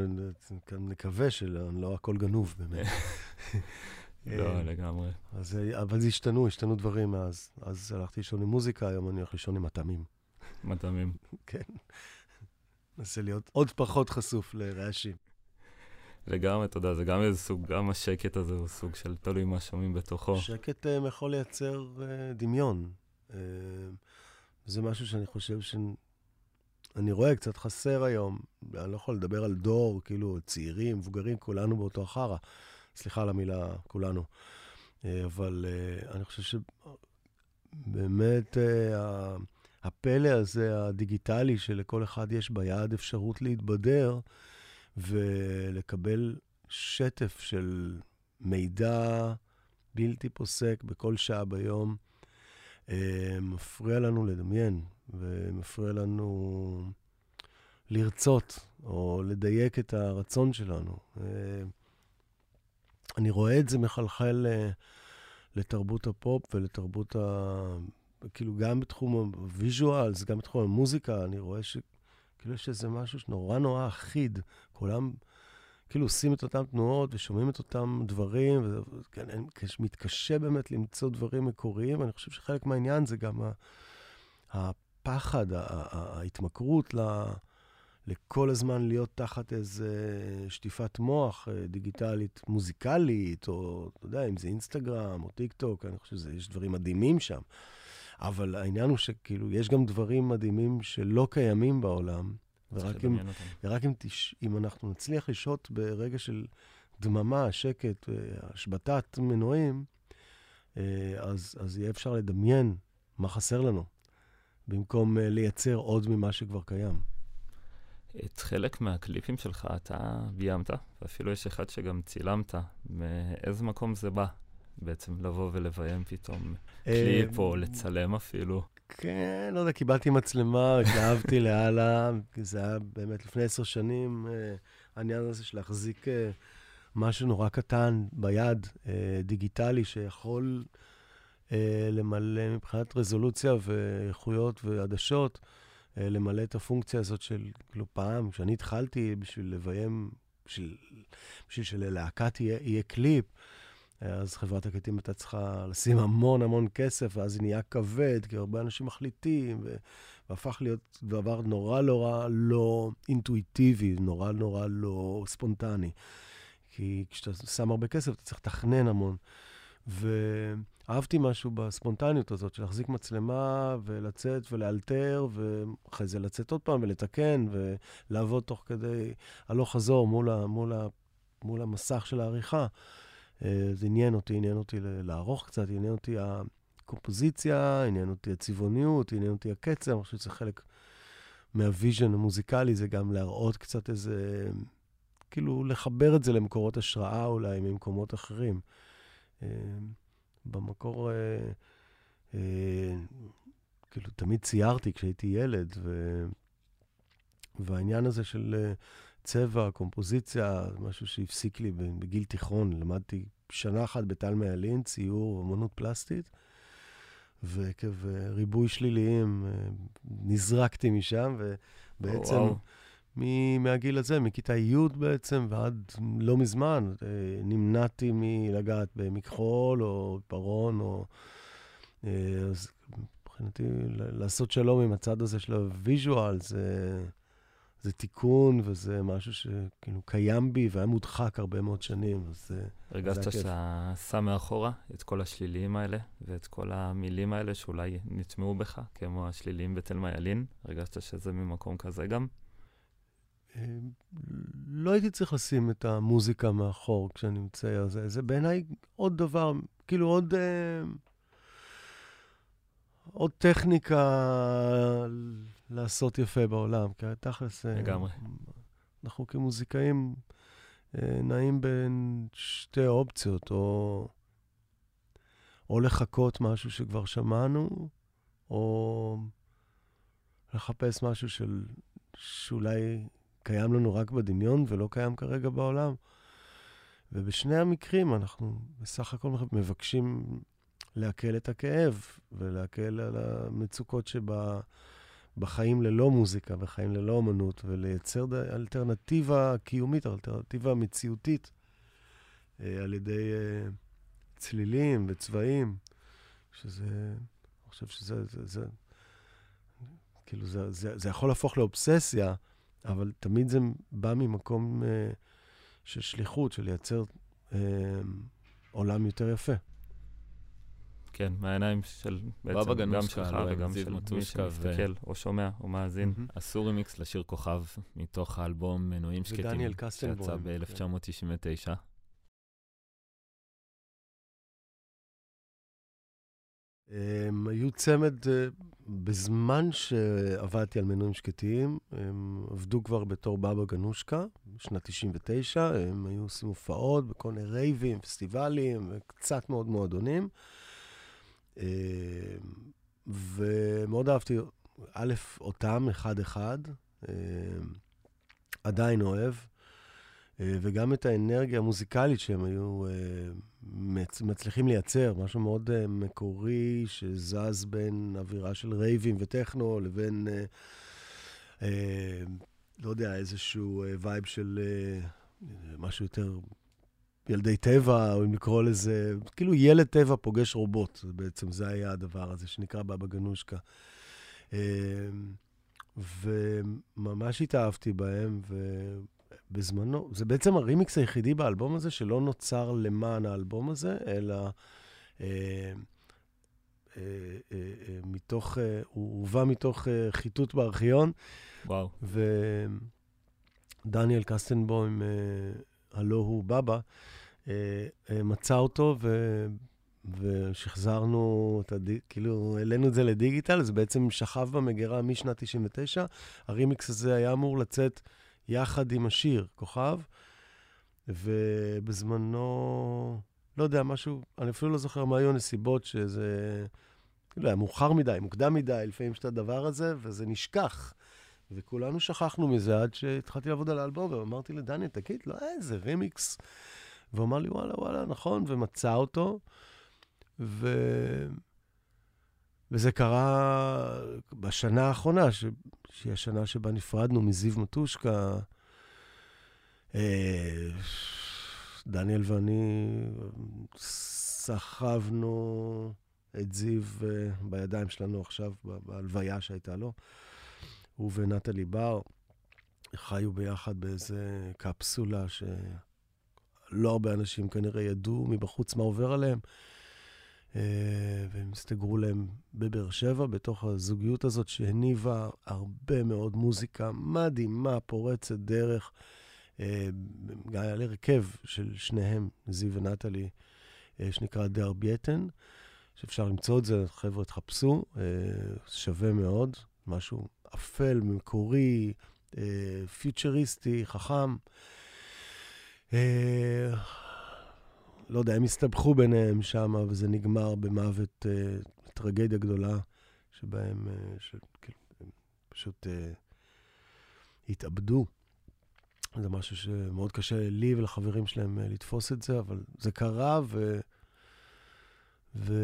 נקווה שלא הכל גנוב באמת. [LAUGHS] לא, לגמרי. אבל זה השתנו, השתנו דברים מאז. אז הלכתי לישון עם מוזיקה, היום אני הולך לישון עם מטעמים. מטעמים. [LAUGHS] כן. מנסה להיות עוד פחות חשוף לרעשים. לגמרי, אתה יודע, זה גם איזה סוג, גם השקט הזה הוא סוג של תלוי מה שומעים בתוכו. שקט um, יכול לייצר uh, דמיון. Uh, זה משהו שאני חושב שאני רואה קצת חסר היום. אני לא יכול לדבר על דור, כאילו, צעירים, מבוגרים, כולנו באותו החרא. סליחה על המילה, כולנו. Uh, אבל uh, אני חושב שבאמת uh, הפלא הזה, הדיגיטלי, שלכל אחד יש ביד אפשרות להתבדר, ולקבל שטף של מידע בלתי פוסק בכל שעה ביום, אה, מפריע לנו לדמיין, ומפריע לנו לרצות, או לדייק את הרצון שלנו. אה, אני רואה את זה מחלחל אה, לתרבות הפופ ולתרבות ה... כאילו, גם בתחום ה visuals, גם בתחום המוזיקה, אני רואה ש... כאילו יש איזה משהו שנורא נורא אחיד. כולם כאילו עושים את אותן תנועות ושומעים את אותם דברים, וכן, מתקשה באמת למצוא דברים מקוריים, ואני חושב שחלק מהעניין זה גם הפחד, ההתמכרות ל... לכל הזמן להיות תחת איזה שטיפת מוח אה, דיגיטלית מוזיקלית, או אתה יודע, אם זה אינסטגרם או טיק טוק, אני חושב שיש דברים מדהימים שם. אבל העניין הוא שכאילו, יש גם דברים מדהימים שלא קיימים בעולם, ורק, אם, ורק אם, תש, אם אנחנו נצליח לשהות ברגע של דממה, שקט, השבתת מנועים, אה, אז, אז יהיה אפשר לדמיין מה חסר לנו, במקום אה, לייצר עוד ממה שכבר קיים. את חלק מהקליפים שלך אתה ביימת, ואפילו יש אחד שגם צילמת. מאיזה מקום זה בא? בעצם לבוא ולביים פתאום קליפ או לצלם אפילו. כן, לא יודע, קיבלתי מצלמה, התלהבתי [LAUGHS] לאללה, זה היה באמת לפני עשר שנים, אה, העניין הזה של להחזיק אה, משהו נורא קטן ביד, אה, דיגיטלי, שיכול למלא מבחינת רזולוציה ואיכויות ועדשות, למלא את הפונקציה הזאת של, כאילו, פעם, כשאני התחלתי בשביל לביים, בשביל, בשביל שללהקת יהיה, יהיה קליפ, אז חברת הקטעים הייתה צריכה לשים המון המון כסף, ואז זה נהיה כבד, כי הרבה אנשים מחליטים. והפך להיות דבר נורא נורא לא אינטואיטיבי, נורא נורא לא ספונטני. כי כשאתה שם הרבה כסף, אתה צריך לתכנן המון. ואהבתי משהו בספונטניות הזאת, של להחזיק מצלמה ולצאת ולאלתר, ואחרי זה לצאת עוד פעם ולתקן, ולעבוד תוך כדי הלוך חזור מול, ה... מול, ה... מול המסך של העריכה. זה עניין אותי, עניין אותי לערוך קצת, עניין אותי הקומפוזיציה, עניין אותי הצבעוניות, עניין אותי הקצב, אני חושב שזה חלק מה vision המוזיקלי, זה גם להראות קצת איזה, כאילו לחבר את זה למקורות השראה אולי ממקומות אחרים. במקור, כאילו, תמיד ציירתי כשהייתי ילד, ו... והעניין הזה של צבע, קומפוזיציה, משהו שהפסיק לי בגיל תיכון. למדתי שנה אחת בטל ילין, ציור ואמנות פלסטית, ועקב ריבוי שליליים נזרקתי משם, ובעצם מ- מהגיל הזה, מכיתה י' בעצם, ועד לא מזמן, נמנעתי מלגעת במכחול או פרון, או... אז מבחינתי, לעשות שלום עם הצד הזה של הוויז'ואל, זה... זה תיקון וזה משהו שכאילו קיים בי והיה מודחק הרבה מאוד שנים, אז זה הרגשת שאתה שם מאחורה את כל השליליים האלה ואת כל המילים האלה שאולי נטמעו בך, כמו השליליים בתלמה ילין? הרגשת שזה ממקום כזה גם? לא הייתי צריך לשים את המוזיקה מאחור כשאני מצייר. זה, זה בעיניי עוד דבר, כאילו עוד... עוד טכניקה לעשות יפה בעולם, כי תכלס... אה, לגמרי. אנחנו כמוזיקאים אה, נעים בין שתי אופציות, או, או לחכות משהו שכבר שמענו, או לחפש משהו של, שאולי קיים לנו רק בדמיון ולא קיים כרגע בעולם. ובשני המקרים אנחנו בסך הכל מבקשים להקל את הכאב ולהקל על המצוקות שבחיים ללא מוזיקה וחיים ללא אמנות, ולייצר אלטרנטיבה קיומית, אלטרנטיבה מציאותית, אה, על ידי אה, צלילים וצבעים, שזה, אני חושב שזה, זה, זה, כאילו, זה, זה, זה יכול להפוך לאובססיה, אבל תמיד זה בא ממקום אה, של שליחות, של לייצר עולם יותר יפה. כן, מהעיניים של בעצם גם שלך וגם של מי שמסתכל או שומע או מאזין. עשו רימיקס לשיר כוכב מתוך האלבום מנועים שקטים, שיצא ב-1999. הם היו צמד, אה, בזמן שעבדתי על מנועים שקטים, הם עבדו כבר בתור בבא גנושקה, בשנת 99, הם היו עושים הופעות בכל מיני רייבים, פסטיבלים, וקצת מאוד מועדונים. אה, ומאוד אהבתי, א', אותם אחד-אחד, אה, עדיין אוהב, אה, וגם את האנרגיה המוזיקלית שהם היו מצליחים לייצר, משהו מאוד מקורי שזז בין אווירה של רייבים וטכנו לבין, לא יודע, איזשהו vibe של משהו יותר ילדי טבע, או אם לקרוא לזה, כאילו ילד טבע פוגש רובוט, בעצם זה היה הדבר הזה שנקרא באבא גנושקה. אמ, וממש התאהבתי בהם, ובזמנו, זה בעצם הרימיקס היחידי באלבום הזה שלא נוצר למען האלבום הזה, אלא אה, אה, אה, מתוך, הוא הובא מתוך חיטוט בארכיון. וואו. ודניאל קסטנבוים, הלא הוא בבא, אה, אה, מצא אותו ו... ושחזרנו, את הד... כאילו, העלינו את זה לדיגיטל, זה בעצם שכב במגירה משנת 99. הרימיקס הזה היה אמור לצאת יחד עם השיר, כוכב, ובזמנו, לא יודע, משהו, אני אפילו לא זוכר מה היו הנסיבות שזה, כאילו, היה מאוחר מדי, מוקדם מדי, לפעמים יש את הדבר הזה, וזה נשכח. וכולנו שכחנו מזה עד שהתחלתי לעבוד על האלבום, ואמרתי לדניאל, תגיד, לא איזה רימיקס. והוא אמר לי, וואלה, וואלה, נכון, ומצא אותו. ו... וזה קרה בשנה האחרונה, ש... שהיא השנה שבה נפרדנו מזיו מטושקה. אה, דניאל ואני סחבנו את זיו אה, בידיים שלנו עכשיו, בהלוויה שהייתה לו. הוא ונטלי בר חיו ביחד באיזה קפסולה שלא הרבה אנשים כנראה ידעו מבחוץ מה עובר עליהם. אה, והם הסתגרו להם בבאר שבע, בתוך הזוגיות הזאת שהניבה הרבה מאוד מוזיקה מדהימה, פורצת דרך. היה לי הרכב של שניהם, זיו ונטלי, שנקרא דר ביאטן, שאפשר למצוא את זה, חבר'ה, תחפשו, שווה מאוד, משהו אפל, מקורי, פיוטריסטי, חכם. לא יודע, הם הסתבכו ביניהם שם, וזה נגמר במוות, טרגדיה גדולה, שבהם, שכאילו, הם פשוט התאבדו. זה משהו שמאוד קשה לי ולחברים שלהם אה, לתפוס את זה, אבל זה קרה, ו... ו...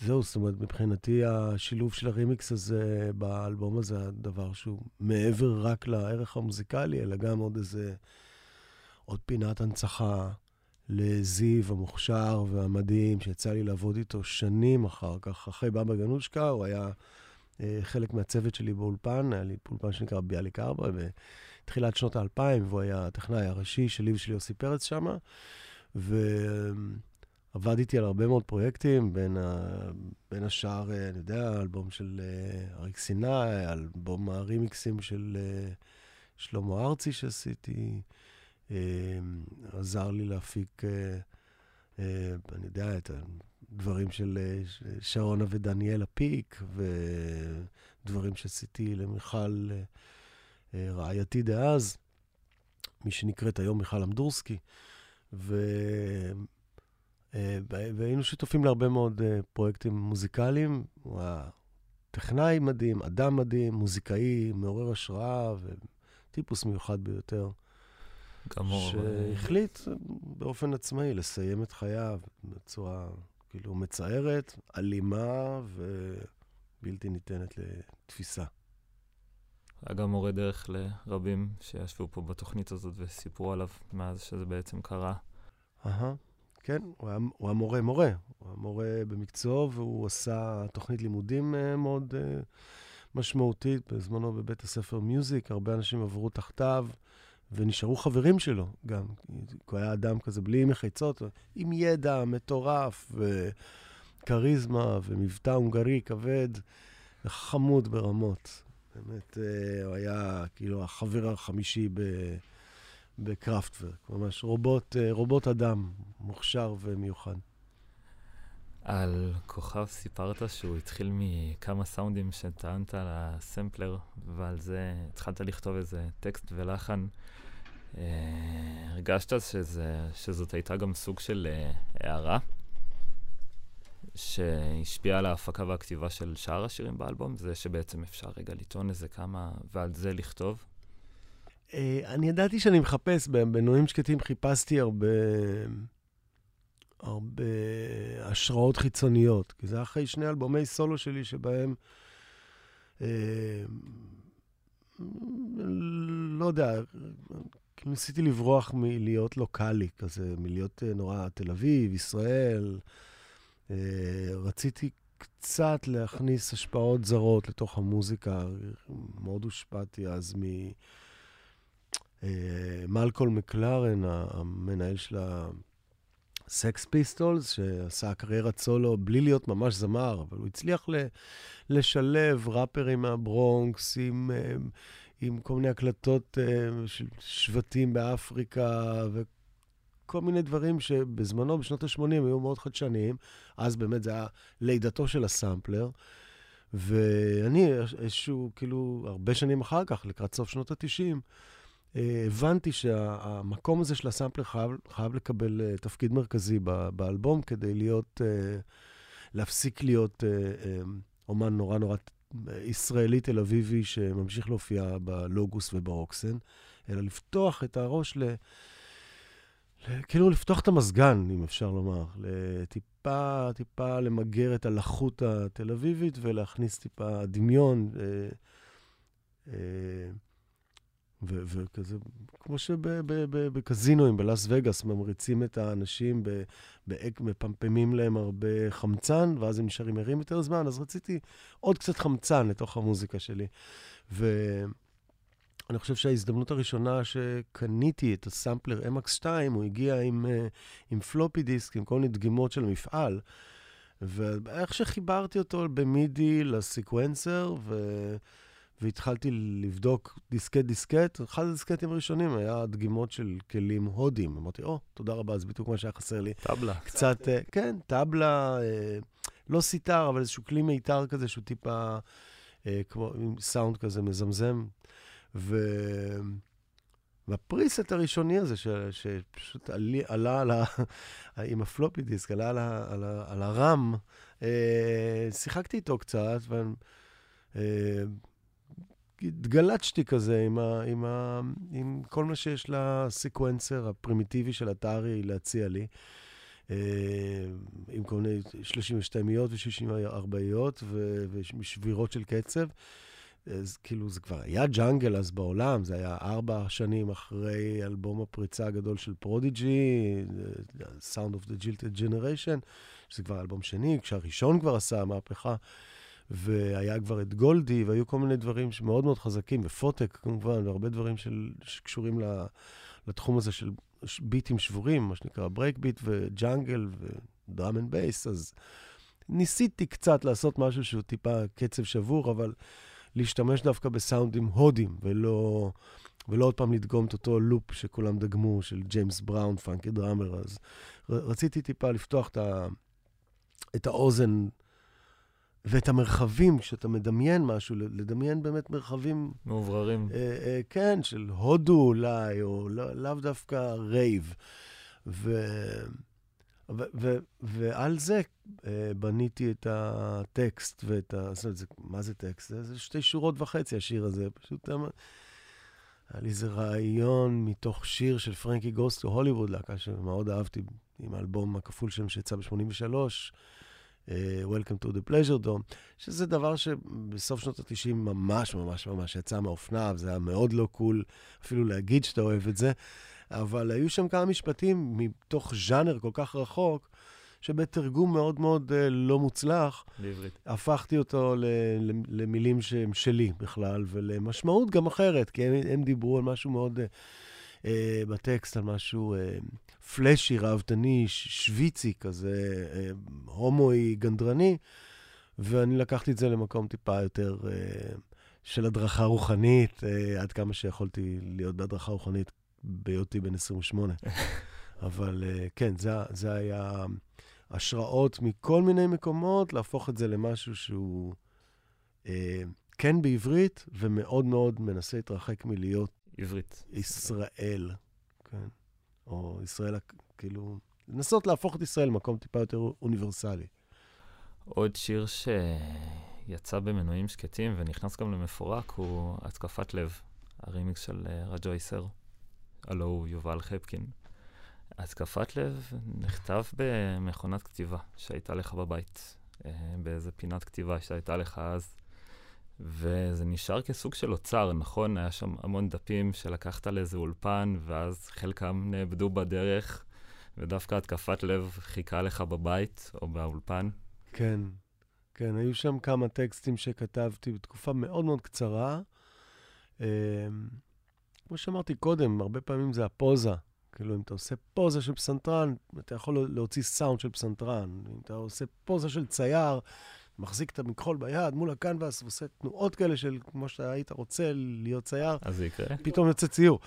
זהו, זאת אומרת, מבחינתי השילוב של הרימיקס הזה באלבום הזה, הדבר שהוא מעבר רק לערך המוזיקלי, אלא גם עוד איזה, עוד פינת הנצחה לזיו המוכשר והמדהים, שיצא לי לעבוד איתו שנים אחר כך, אחרי בבא גנושקה, הוא היה אה, חלק מהצוות שלי באולפן, היה לי אולפן שנקרא ביאליק 4, בתחילת שנות האלפיים, והוא היה הטכנאי הראשי שלי ושל יוסי פרץ שם, ועבדתי על הרבה מאוד פרויקטים, בין, ה... בין השאר, אה, אני יודע, אלבום של אה, אריק סיני, אלבום הרימיקסים של שלמה ארצי שעשיתי, עזר לי להפיק, אני יודע, את דברים של אה, שרונה ודניאלה פיק, ודברים שעשיתי למיכל אה, אה, רעייתי דאז, מי שנקראת היום מיכל אמדורסקי. ו... והיינו שותפים להרבה מאוד פרויקטים מוזיקליים. הוא היה טכנאי מדהים, אדם מדהים, מוזיקאי, מעורר השראה וטיפוס מיוחד ביותר. גמור. שהחליט באופן עצמאי לסיים את חייו בצורה כאילו מצערת, אלימה ובלתי ניתנת לתפיסה. היה גם מורה דרך לרבים שישבו פה בתוכנית הזאת וסיפרו עליו מאז שזה בעצם קרה. אהה, כן, הוא היה, הוא היה מורה מורה. הוא היה מורה במקצועו והוא עשה תוכנית לימודים uh, מאוד uh, משמעותית בזמנו בבית הספר מיוזיק. הרבה אנשים עברו תחתיו. ונשארו חברים שלו גם. הוא היה אדם כזה בלי מחיצות, עם ידע מטורף, וכריזמה, ומבטא הונגרי כבד, וחמוד ברמות. באמת, אה, הוא היה כאילו החבר החמישי ב... בקראפטוורק, ממש רובוט, אה, רובוט אדם, מוכשר ומיוחד. על כוכב סיפרת שהוא התחיל מכמה סאונדים שטענת על הסמפלר, ועל זה התחלת לכתוב איזה טקסט ולחן. אה, הרגשת שזה, שזאת הייתה גם סוג של אה, הערה שהשפיעה על ההפקה והכתיבה של שאר השירים באלבום? זה שבעצם אפשר רגע לטעון איזה כמה, ועל זה לכתוב? אה, אני ידעתי שאני מחפש, בנועים שקטים חיפשתי הרבה... הרבה השראות חיצוניות, כי זה אחרי שני אלבומי סולו שלי שבהם, אה, לא יודע, ניסיתי לברוח מלהיות לוקאלי כזה, מלהיות אה, נורא תל אביב, ישראל. אה, רציתי קצת להכניס השפעות זרות לתוך המוזיקה. מאוד הושפעתי אז ממלקול אה, מקלרן, המנהל של הסקס פיסטולס, שעשה קריירת סולו בלי להיות ממש זמר, אבל הוא הצליח לשלב ראפרים מהברונקס עם... עם כל מיני הקלטות אה, של שבטים באפריקה וכל מיני דברים שבזמנו, בשנות ה-80, היו מאוד חדשניים. אז באמת זה היה לידתו של הסמפלר. ואני, איזשהו, כאילו, הרבה שנים אחר כך, לקראת סוף שנות ה-90, אה, הבנתי שהמקום הזה של הסמפלר חייב, חייב לקבל uh, תפקיד מרכזי באלבום כדי להיות, uh, להפסיק להיות um, אומן נורא נורא ישראלי תל אביבי שממשיך להופיע בלוגוס וברוקסן, אלא לפתוח את הראש. ל... כאילו לפתוח את המזגן, אם אפשר לומר, לטיפה, טיפה למגר את הלחות התל אביבית ולהכניס טיפה דמיון. אה, אה, וכזה, כמו שבקזינואים בלאס וגאס ממריצים את האנשים, מפמפמים להם הרבה חמצן, ואז הם נשארים ערים יותר זמן, אז רציתי עוד קצת חמצן לתוך המוזיקה שלי. ואני חושב שההזדמנות הראשונה שקניתי את הסמפלר MX2, הוא הגיע עם, אה, עם floppy disk, עם כל מיני דגימות של מפעל. ואיך שחיברתי אותו במידי ל sequencer, ו... והתחלתי לבדוק דיסקט דיסקט. אחד הדיסקטים הראשונים היה דגימות של כלים הודים. אמרתי, או, או, תודה רבה, זה בדיוק מה שהיה חסר לי. טבלה. קצת, אה, כן, טבלה, אה, לא סיטר, אבל איזשהו כלי מיתר כזה שהוא טיפה, אה, כמו עם סאונד כזה מזמזם. ו... והפריסט הראשוני הזה, ש, שפשוט עלי, עלה על ה, עם הפלופי דיסק, עלה על, ה, על, ה, על הרם, אה, שיחקתי איתו קצת, והתגלצ'תי אה, כזה עם, ה, עם, ה, עם כל מה שיש לסקוונסר הפרימיטיבי של אתרי להציע לי. אה, עם כל מיני 32יות ו-64יות ושבירות של קצב. אז כאילו זה כבר היה jungle אז בעולם, זה היה ארבע שנים אחרי אלבום הפריצה הגדול של פרודיג'י, Sound of the Jilted Generation, שזה כבר אלבום שני, כשהראשון כבר עשה מהפכה, והיה כבר את גולדי, והיו כל מיני דברים שמאוד מאוד חזקים, ו Photek כמובן, והרבה דברים של, שקשורים לתחום הזה של ביטים שבורים, מה שנקרא breakbeat ו jungle ו drum and bass, אז ניסיתי קצת לעשות משהו שהוא טיפה קצב שבור, אבל... להשתמש דווקא בסאונדים הודים, ולא, ולא עוד פעם לדגום את אותו לופ שכולם דגמו, של ג'יימס בראון, Funky Drummer. אז רציתי טיפה לפתוח את, ה, את האוזן ואת המרחבים, כשאתה מדמיין משהו, לדמיין באמת מרחבים... מאווררים. אה, אה, כן, של הודו אולי, או לא, לאו דווקא רייב. ו... ו- ו- ועל זה אה, בניתי את הטקסט ואת ה... זאת אומרת, זה, מה זה טקסט? זה, זה שתי שורות וחצי, השיר הזה. פשוט היה לי איזה רעיון מתוך שיר של Frankie Goes to Hollywood, להקה שמאוד אהבתי, עם האלבום הכפול שלהם שיצא ב-83. אה, Welcome to the Pleasure Dome, שזה דבר שבסוף שנות ה-90 ממש ממש ממש יצא מהאופנה, וזה היה מאוד לא cool אפילו להגיד שאתה אוהב את זה. אבל היו שם כמה משפטים מתוך ז'אנר כל כך רחוק, שבתרגום מאוד מאוד uh, לא מוצלח, בעברית. הפכתי אותו למילים שהם שלי בכלל, ולמשמעות גם אחרת, כי הם, הם דיברו על משהו מאוד, uh, בטקסט, על משהו uh, פלאשי, ראוותני, שוויצי כזה, uh, הומואי, גנדרני, ואני לקחתי את זה למקום טיפה יותר uh, של הדרכה רוחנית, uh, עד כמה שיכולתי להיות בהדרכה רוחנית בהיותי בן 28. [LAUGHS] אבל uh, כן, זה, זה היה השראות מכל מיני מקומות, להפוך את זה למשהו שהוא uh, כן בעברית, ומאוד מאוד מנסה להתרחק מלהיות... עברית. ישראל, כן. או ישראל, כאילו, לנסות להפוך את ישראל למקום טיפה יותר אוניברסלי. עוד שיר שיצא במנועים שקטים ונכנס גם למפורק הוא התקפת לב, הרימיקס של uh, רג'ו הלו הוא יובל חפקין. התקפת לב נכתב במכונת כתיבה שהייתה לך בבית, אה, באיזה פינת כתיבה שהייתה לך אז, וזה נשאר כסוג של אוצר, נכון? היה שם המון דפים שלקחת לאיזה אולפן, ואז חלקם נאבדו בדרך, ודווקא התקפת לב חיכה לך בבית או באולפן. כן, כן, היו שם כמה טקסטים שכתבתי בתקופה מאוד מאוד קצרה. אה, כמו שאמרתי קודם, הרבה פעמים זה הפוזה. כאילו, אם אתה עושה פוזה של פסנתרן, אתה יכול להוציא סאונד של פסנתרן. אם אתה עושה פוזה של צייר, מחזיק את המכחול ביד מול הקנבס ועושה תנועות כאלה של כמו שאתה היית רוצה להיות צייר, אז זה יקרה. פתאום יוצא ציור.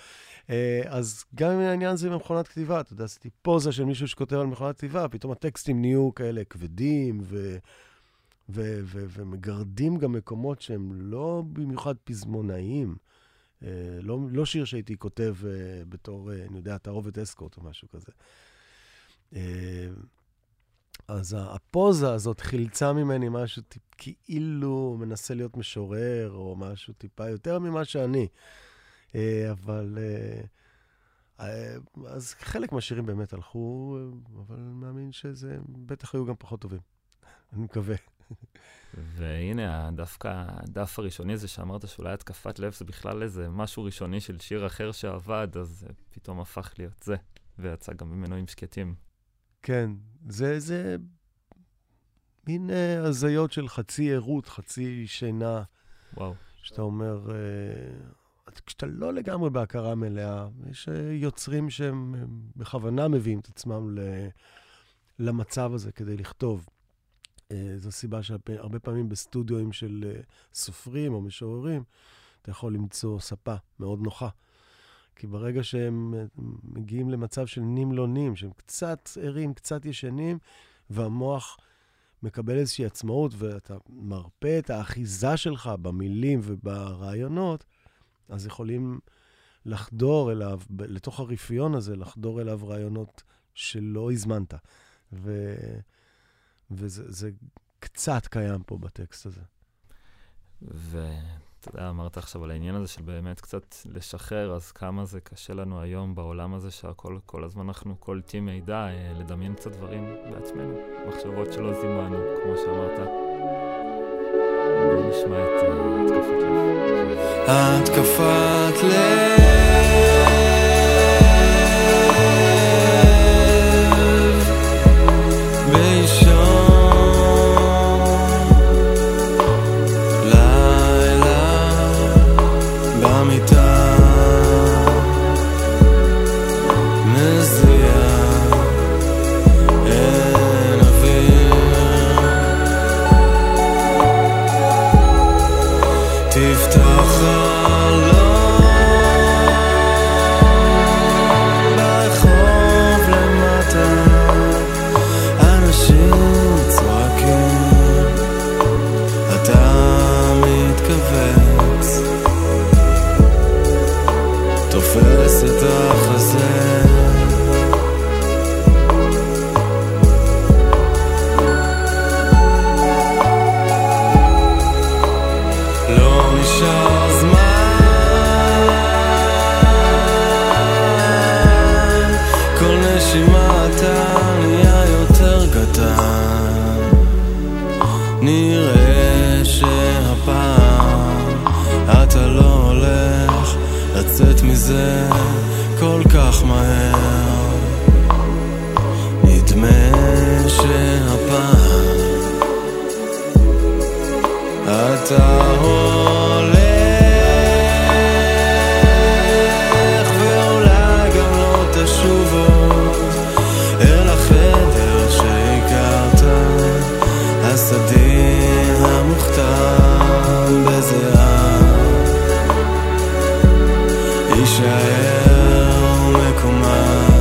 אה, אז גם אם העניין זה במכונת כתיבה, אתה יודע, עשיתי פוזה של מישהו שכותב על מכונת כתיבה, פתאום הטקסטים נהיו כאלה כבדים ו... ו- ו- ומגרדים גם מקומות שהם לא במיוחד פזמונאיים. אה, לא, לא שיר שהייתי כותב uh, בתור, uh, אני יודע, תערובת אסקוט או משהו כזה. Uh, אז הפוזה הזאת חילצה ממני משהו כאילו מנסה להיות משורר, או משהו טיפה יותר ממה שאני. Uh, אבל... Uh, אז חלק מהשירים באמת הלכו, אבל אני מאמין שזה, בטח היו גם פחות טובים. [LAUGHS] אני מקווה. והנה, דווקא הדף הראשוני הזה שאמרת שאולי התקפת לב זה בכלל איזה משהו ראשוני של שיר אחר שעבד, אז פתאום הפך להיות זה, ויצא גם במנועים שקטים. כן, זה, זה מין uh, הזיות של חצי ערות, חצי שינה. וואו. שאתה אומר, uh, כשאתה לא לגמרי בהכרה מלאה, יש uh, יוצרים שהם בכוונה מביאים את עצמם ל, למצב הזה כדי לכתוב. אה, זו סיבה שהרבה פעמים בסטודיואים של אה, סופרים או משוררים, אתה יכול למצוא ספה מאוד נוחה. כי ברגע שהם אה, מגיעים למצב של נים לא נים, שהם קצת ערים, קצת ישנים, והמוח מקבל איזושהי עצמאות, ואתה מרפא את האחיזה שלך במילים וברעיונות, אז יכולים לחדור אליו, לתוך הרפיון הזה, לחדור אליו רעיונות שלא הזמנת. ו... וזה קצת קיים פה בטקסט הזה. יודע, אמרת עכשיו על העניין הזה של באמת קצת לשחרר, אז כמה זה קשה לנו היום בעולם הזה שהכל, כל הזמן אנחנו קולטים מידע, אה, לדמיין קצת דברים בעצמנו, מחשבות שלא זימנו, כמו שאמרת. בואו נשמע את אה, התקפת לב. התקפת לב love.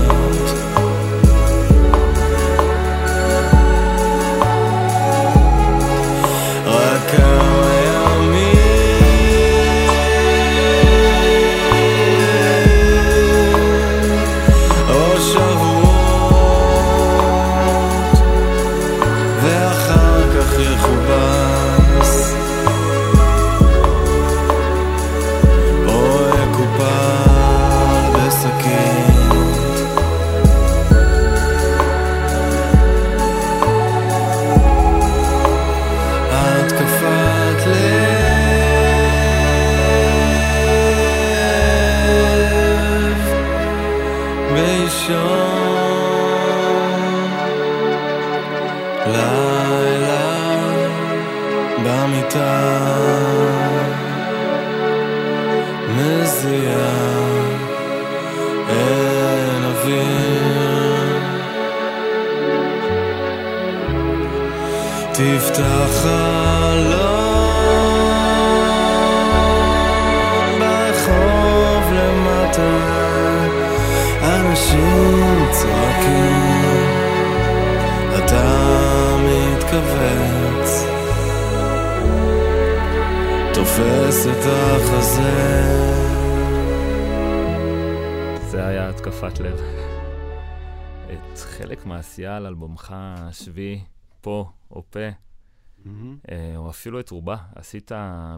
עשית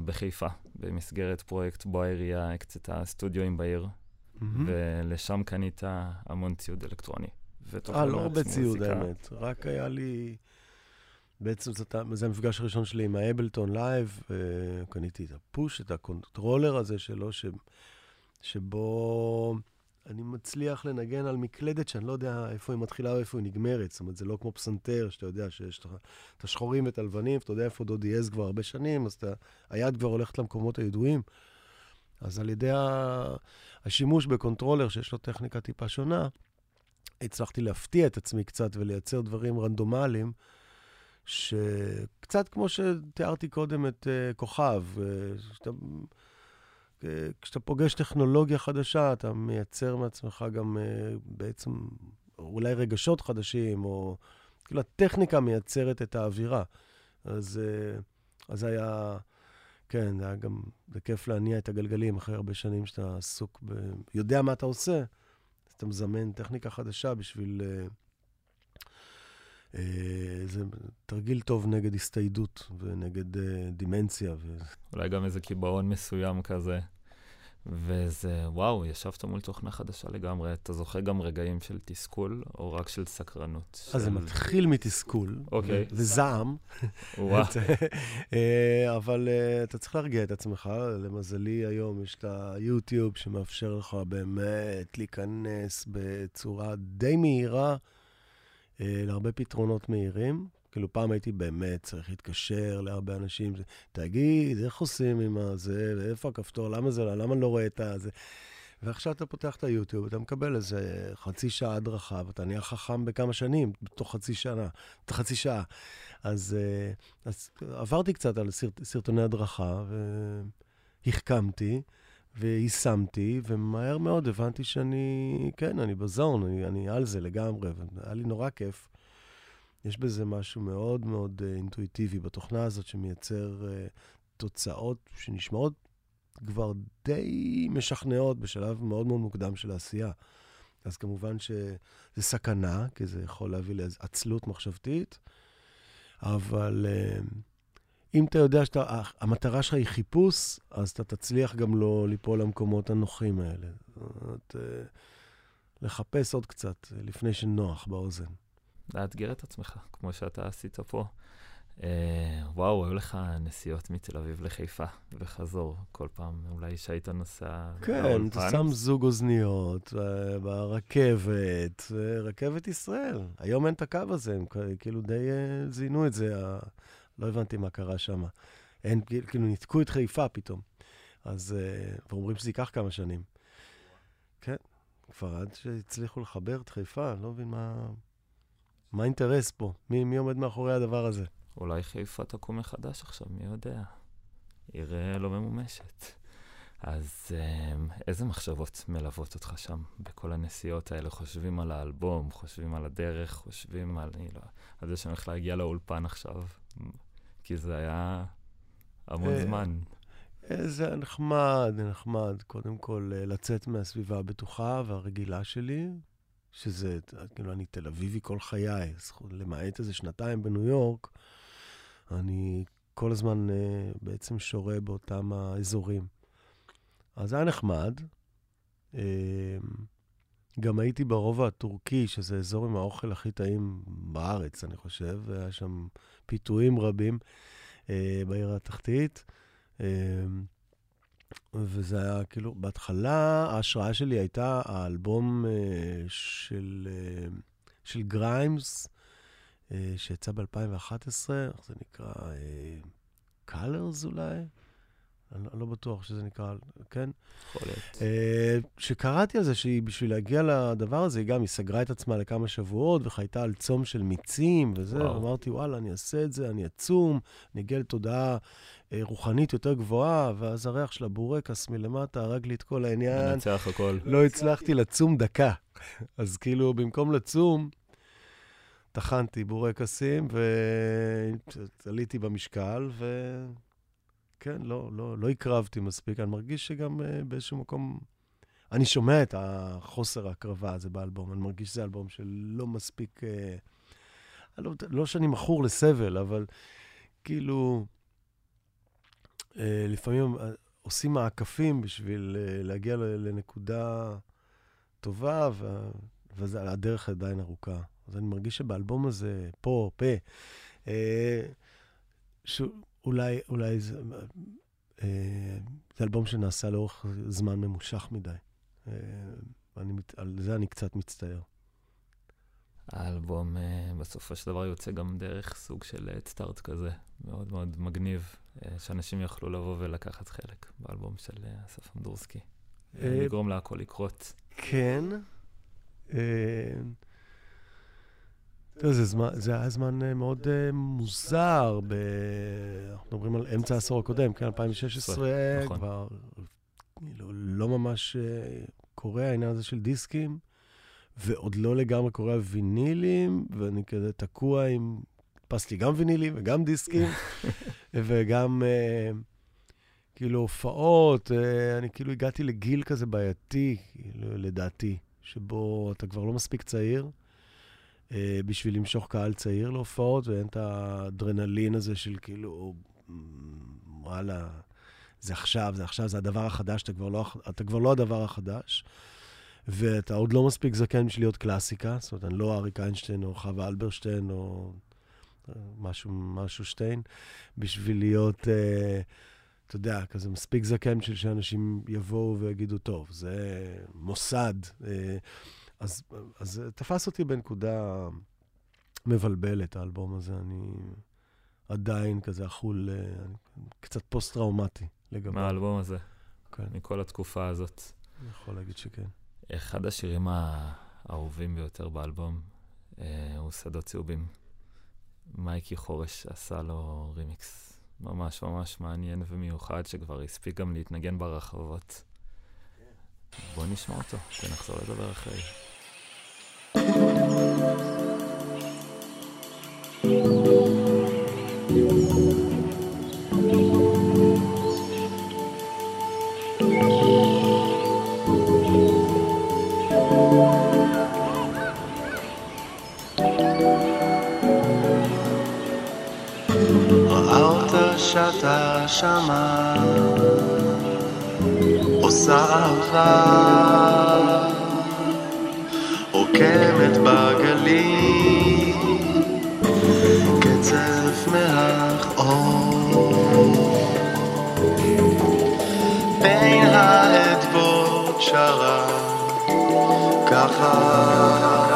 בחיפה, במסגרת פרויקט בו העירייה הקצתה סטודיואים בעיר, מממ-הממ. ולשם קנית המון ציוד אלקטרוני. אה, לא הרבה ציוד, האמת. רק היה לי... בעצם זאת, זה המפגש הראשון שלי עם ה Ableton Live, קניתי את ה Push, את ה controller הזה שלו, ש, שבו אני מצליח לנגן על מקלדת שאני לא יודע איפה היא מתחילה או איפה היא נגמרת. זאת אומרת, זה לא כמו פסנתר, שאתה יודע שיש לך את השחורים ואת הלבנים, ואתה יודע איפה דו דיאז כבר הרבה שנים, אז אתה, היד כבר הולכת למקומות הידועים. אז על ידי. השימוש ב controller, שיש לו טכניקה טיפה שונה, הצלחתי להפתיע את עצמי קצת ולייצר דברים רנדומליים, שקצת כמו שתיארתי קודם את אה, כוכב, אה, שאתה, כשאתה פוגש טכנולוגיה חדשה, אתה מייצר מעצמך גם אה, בעצם אולי רגשות חדשים, או כאילו הטכניקה מייצרת את האווירה. אז, uh, אז היה, כן, זה היה גם, זה כיף להניע את הגלגלים אחרי הרבה שנים שאתה עסוק ב... יודע מה אתה עושה, אז אתה מזמן טכניקה חדשה בשביל... Uh, אה, זה תרגיל טוב נגד הסתיידות ונגד אה, דימנציה. ו... אולי גם איזה קיבעון מסוים כזה. וזה, וואו, ישבת מול תוכנה חדשה לגמרי. אתה זוכר גם רגעים של תסכול, או רק של סקרנות? אז של... זה מתחיל מתסכול, אוקיי. וזעם. וואו. [LAUGHS] אה, אבל אתה צריך להרגיע את עצמך. למזלי, היום יש את היוטיוב שמאפשר לך באמת להיכנס בצורה די מהירה. אה, להרבה פתרונות מהירים. כאילו, פעם הייתי באמת צריך להתקשר להרבה אנשים, תגיד, איך עושים עם הזה, ואיפה הכפתור, למה זה, לא, למה אני לא רואה את הזה? ועכשיו אתה פותח את היוטיוב, אתה מקבל איזה חצי שעה הדרכה, ואתה נהיה חכם בכמה שנים, בתוך חצי שנה, חצי שעה. אז, אה, אז עברתי קצת על סרט, סרטוני הדרכה, והחכמתי, ויישמתי, ומהר מאוד הבנתי שאני, כן, אני בזון, אני, אני על זה לגמרי, והיה לי נורא כיף. יש בזה משהו מאוד מאוד uh, אינטואיטיבי בתוכנה הזאת, שמייצר uh, תוצאות שנשמעות כבר די משכנעות בשלב מאוד מאוד מוקדם של העשייה. אז כמובן שזה סכנה, כי זה יכול להביא לעצלות מחשבתית, אבל... Uh, אם אתה יודע שהמטרה שלך היא חיפוש, אז אתה תצליח גם לא ליפול למקומות הנוחים האלה. זאת אומרת, אה, לחפש עוד קצת לפני שנוח באוזן. לאתגר את עצמך, כמו שאתה עשית פה. אה, וואו, היו לך נסיעות מתל אביב לחיפה וחזור כל פעם, אולי שהיית נוסע... כן, אתה שם זוג אוזניות אה, ברכבת, רכבת ישראל. היום אין את הקו הזה, הם כאילו די אה, זינו את זה, לא הבנתי מה קרה שם. אין, כאילו, ניתקו את חיפה פתאום. אז, אה, ואומרים שזה ייקח כמה שנים. כן, כבר עד שהצליחו לחבר את חיפה, אני לא מבין מה... מה האינטרס פה? מי, מי עומד מאחורי הדבר הזה? אולי חיפה תקום מחדש עכשיו, מי יודע? עיר אה, לא ממומשת. אז אה, איזה מחשבות מלוות אותך שם בכל הנסיעות האלה? חושבים על האלבום, חושבים על הדרך, חושבים על, לא, על זה שאני הולך להגיע לאולפן עכשיו. כי זה היה המון אה, זמן. אה, זה נחמד, נחמד. קודם כל, אה, לצאת מהסביבה הבטוחה והרגילה שלי, שזה, כאילו, אני תל אביבי כל חיי, למעט איזה שנתיים בניו יורק, אני כל הזמן בעצם שורה באותם האזורים. אז זה היה נחמד. גם הייתי ברובע הטורקי, שזה אזור עם האוכל הכי טעים בארץ, אני חושב, והיה שם פיתויים רבים אה, בעיר התחתית. אה, וזה היה כאילו, בהתחלה ההשראה שלי הייתה האלבום אה, של, אה, של גריימס, אה, שיצא ב-2011, איך זה נקרא? אה, Colors אולי? אני לא, לא בטוח שזה נקרא, כן? יכול להיות. Uh, שקראתי על זה שהיא, בשביל להגיע לדבר הזה, היא גם, היא סגרה את עצמה לכמה שבועות וחייתה על צום של מיצים וזה, וואו. ואמרתי, וואלה, אני אעשה את זה, אני אצום, אני אגיע לתודעה uh, רוחנית יותר גבוהה, ואז הריח של הבורקס מלמטה הרג לי את כל העניין. מנצח הכל. לא הצלחתי לצום דקה. [LAUGHS] אז כאילו, במקום לצום, טחנתי בורקסים, ועליתי במשקל, ו... כן, לא, לא, לא הקרבתי מספיק. אני מרגיש שגם uh, באיזשהו מקום... אני שומע את החוסר ההקרבה הזה באלבום. אני מרגיש שזה אלבום שלא מספיק... Uh, לא, לא שאני מכור לסבל, אבל כאילו... Uh, לפעמים uh, עושים מעקפים בשביל uh, להגיע לנקודה טובה, והדרך עדיין ארוכה. אז אני מרגיש שבאלבום הזה, פה, פה, uh, שהוא... אולי, אולי זה, אה, זה אלבום שנעשה לאורך זמן ממושך מדי. אה, אני, על זה אני קצת מצטער. האלבום אה, בסופו של דבר יוצא גם דרך סוג של סטארט כזה, מאוד מאוד מגניב, אה, שאנשים יכלו לבוא ולקחת חלק באלבום של אה, אסף אמדורסקי. אה, לגרום להכל לקרות. כן. אה, תראה, זה, זמן, זה היה זמן אה, מאוד uh, מוזר, ב... אנחנו מדברים על אמצע העשור הקודם, כן, 2016, נכון. כבר כאילו, לא ממש uh, קורה העניין הזה של דיסקים, ועוד לא לגמרי קורה הווינילים, ואני כזה תקוע עם... הדפסתי גם וינילים וגם דיסקים, [LAUGHS] וגם uh, כאילו הופעות, uh, אני כאילו הגעתי לגיל כזה בעייתי, כאילו, לדעתי, שבו אתה כבר לא מספיק צעיר. Uh, בשביל למשוך קהל צעיר להופעות, ואין את האדרנלין הזה של כאילו, "מ, וואלה, זה עכשיו, זה עכשיו, זה הדבר החדש, אתה כבר לא, אתה כבר לא הדבר החדש. ואתה עוד לא מספיק זקן בשביל להיות קלאסיקה, זאת אומרת, אני לא אריק איינשטיין או חווה אלברשטיין או אה, משהו, משהו שטיין, בשביל להיות, אה, אתה יודע, כזה מספיק זקן בשביל שאנשים יבואו ויגידו, טוב, זה מוסד. אה, אז, אז תפס אותי בנקודה מבלבלת, האלבום הזה. אני עדיין כזה אכול, אה, קצת פוסט-טראומטי לגביו. מהאלבום הזה, כן, מכל התקופה הזאת. אני יכול להגיד שכן. אחד השירים האהובים ביותר באלבום אה, הוא שדות צהובים. מייקי חורש עשה לו רימיקס ממש ממש מעניין ומיוחד, שכבר הספיק גם להתנגן ברחבות. בוא נשמע אותו, ונחזור לדבר אחרי. ראה אותה שטה שמה, עושה אהבה, רוקמת בגליל, קצף מהאור. בין האצבעות שרה, ככה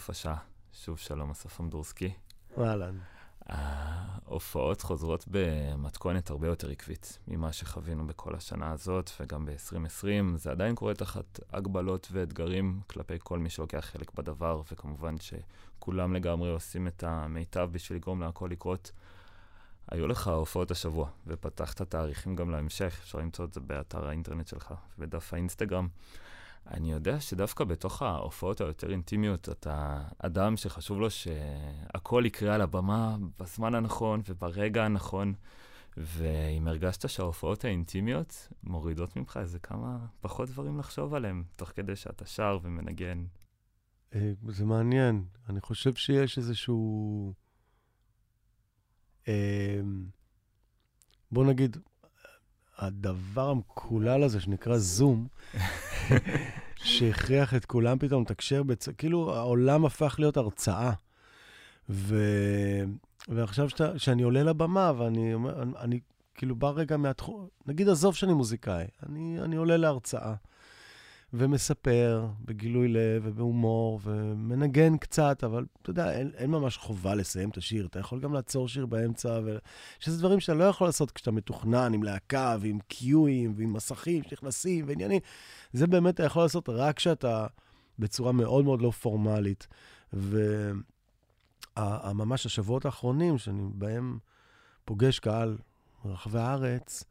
לסוף השעה. שוב שלום, אסף אמדורסקי. אהלן. ההופעות חוזרות במתכונת הרבה יותר עקבית ממה שחווינו בכל השנה הזאת, וגם ב-2020. זה עדיין קורה תחת הגבלות ואתגרים כלפי כל מי שלוקח חלק בדבר, וכמובן שכולם לגמרי עושים את המיטב בשביל לגרום להכל לקרות. היו לך הופעות השבוע, ופתחת תאריכים גם להמשך, אפשר למצוא את זה באתר האינטרנט שלך ובדף האינסטגרם. אני יודע שדווקא בתוך ההופעות היותר אינטימיות, אתה אדם שחשוב לו שהכל יקרה על הבמה בזמן הנכון וברגע הנכון, ואם הרגשת שההופעות האינטימיות מורידות ממך איזה כמה פחות דברים לחשוב עליהם, תוך כדי שאתה שר ומנגן. אה, זה מעניין. אני חושב שיש איזשהו... אה, בוא נגיד, הדבר המקולל הזה שנקרא זום, [LAUGHS] שהכריח את כולם פתאום לתקשר, בצ... כאילו העולם הפך להיות הרצאה. ו... ועכשיו שאתה, שאני עולה לבמה ואני אומר, אני, אני כאילו בא רגע מהתחום, נגיד עזוב שאני מוזיקאי, אני, אני עולה להרצאה. ומספר בגילוי לב ובהומור, ומנגן קצת, אבל אתה יודע, אין, אין ממש חובה לסיים את השיר. אתה יכול גם לעצור שיר באמצע, ו... שזה דברים שאתה לא יכול לעשות כשאתה מתוכנן עם להקה ועם קיואים ועם מסכים שנכנסים ועניינים. זה באמת אתה יכול לעשות רק כשאתה בצורה מאוד מאוד לא פורמלית. וממש השבועות האחרונים, שאני בהם פוגש קהל ברחבי הארץ,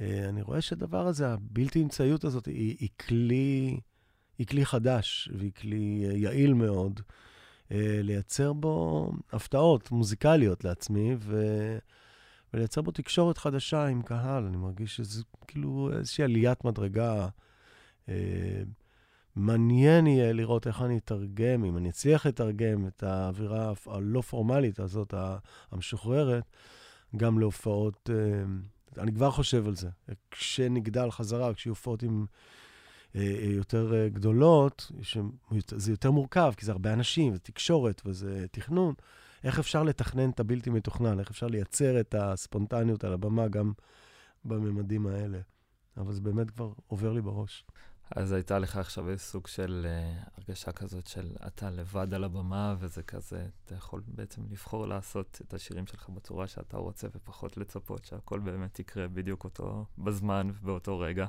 אני רואה שהדבר הזה, הבלתי אמצעיות הזאת, היא, היא, כלי, היא כלי חדש והיא כלי אה, יעיל מאוד אה, לייצר בו הפתעות מוזיקליות לעצמי ו... ולייצר בו תקשורת חדשה עם קהל. אני מרגיש שזה כאילו איזושהי עליית מדרגה. מעניין יהיה לראות איך אני אתרגם, אם אני אצליח לתרגם את האווירה הלא פורמלית הזאת, המשוחררת, גם להופעות אני כבר חושב על זה. כשנגדל חזרה, כשיהיו הופעות עם אה, אה, יותר אה, גדולות, זה יותר מורכב, כי זה הרבה אנשים, זה תקשורת וזה תכנון. איך אפשר לתכנן את הבלתי מתוכנן? איך אפשר לייצר את הספונטניות על הבמה גם בממדים האלה? אבל זה באמת כבר עובר לי בראש. אז הייתה לך עכשיו איזה סוג של uh, הרגשה כזאת של אתה לבד על הבמה, וזה כזה, אתה יכול בעצם לבחור לעשות את השירים שלך בצורה שאתה רוצה, ופחות לצפות שהכל באמת יקרה בדיוק אותו בזמן ובאותו רגע.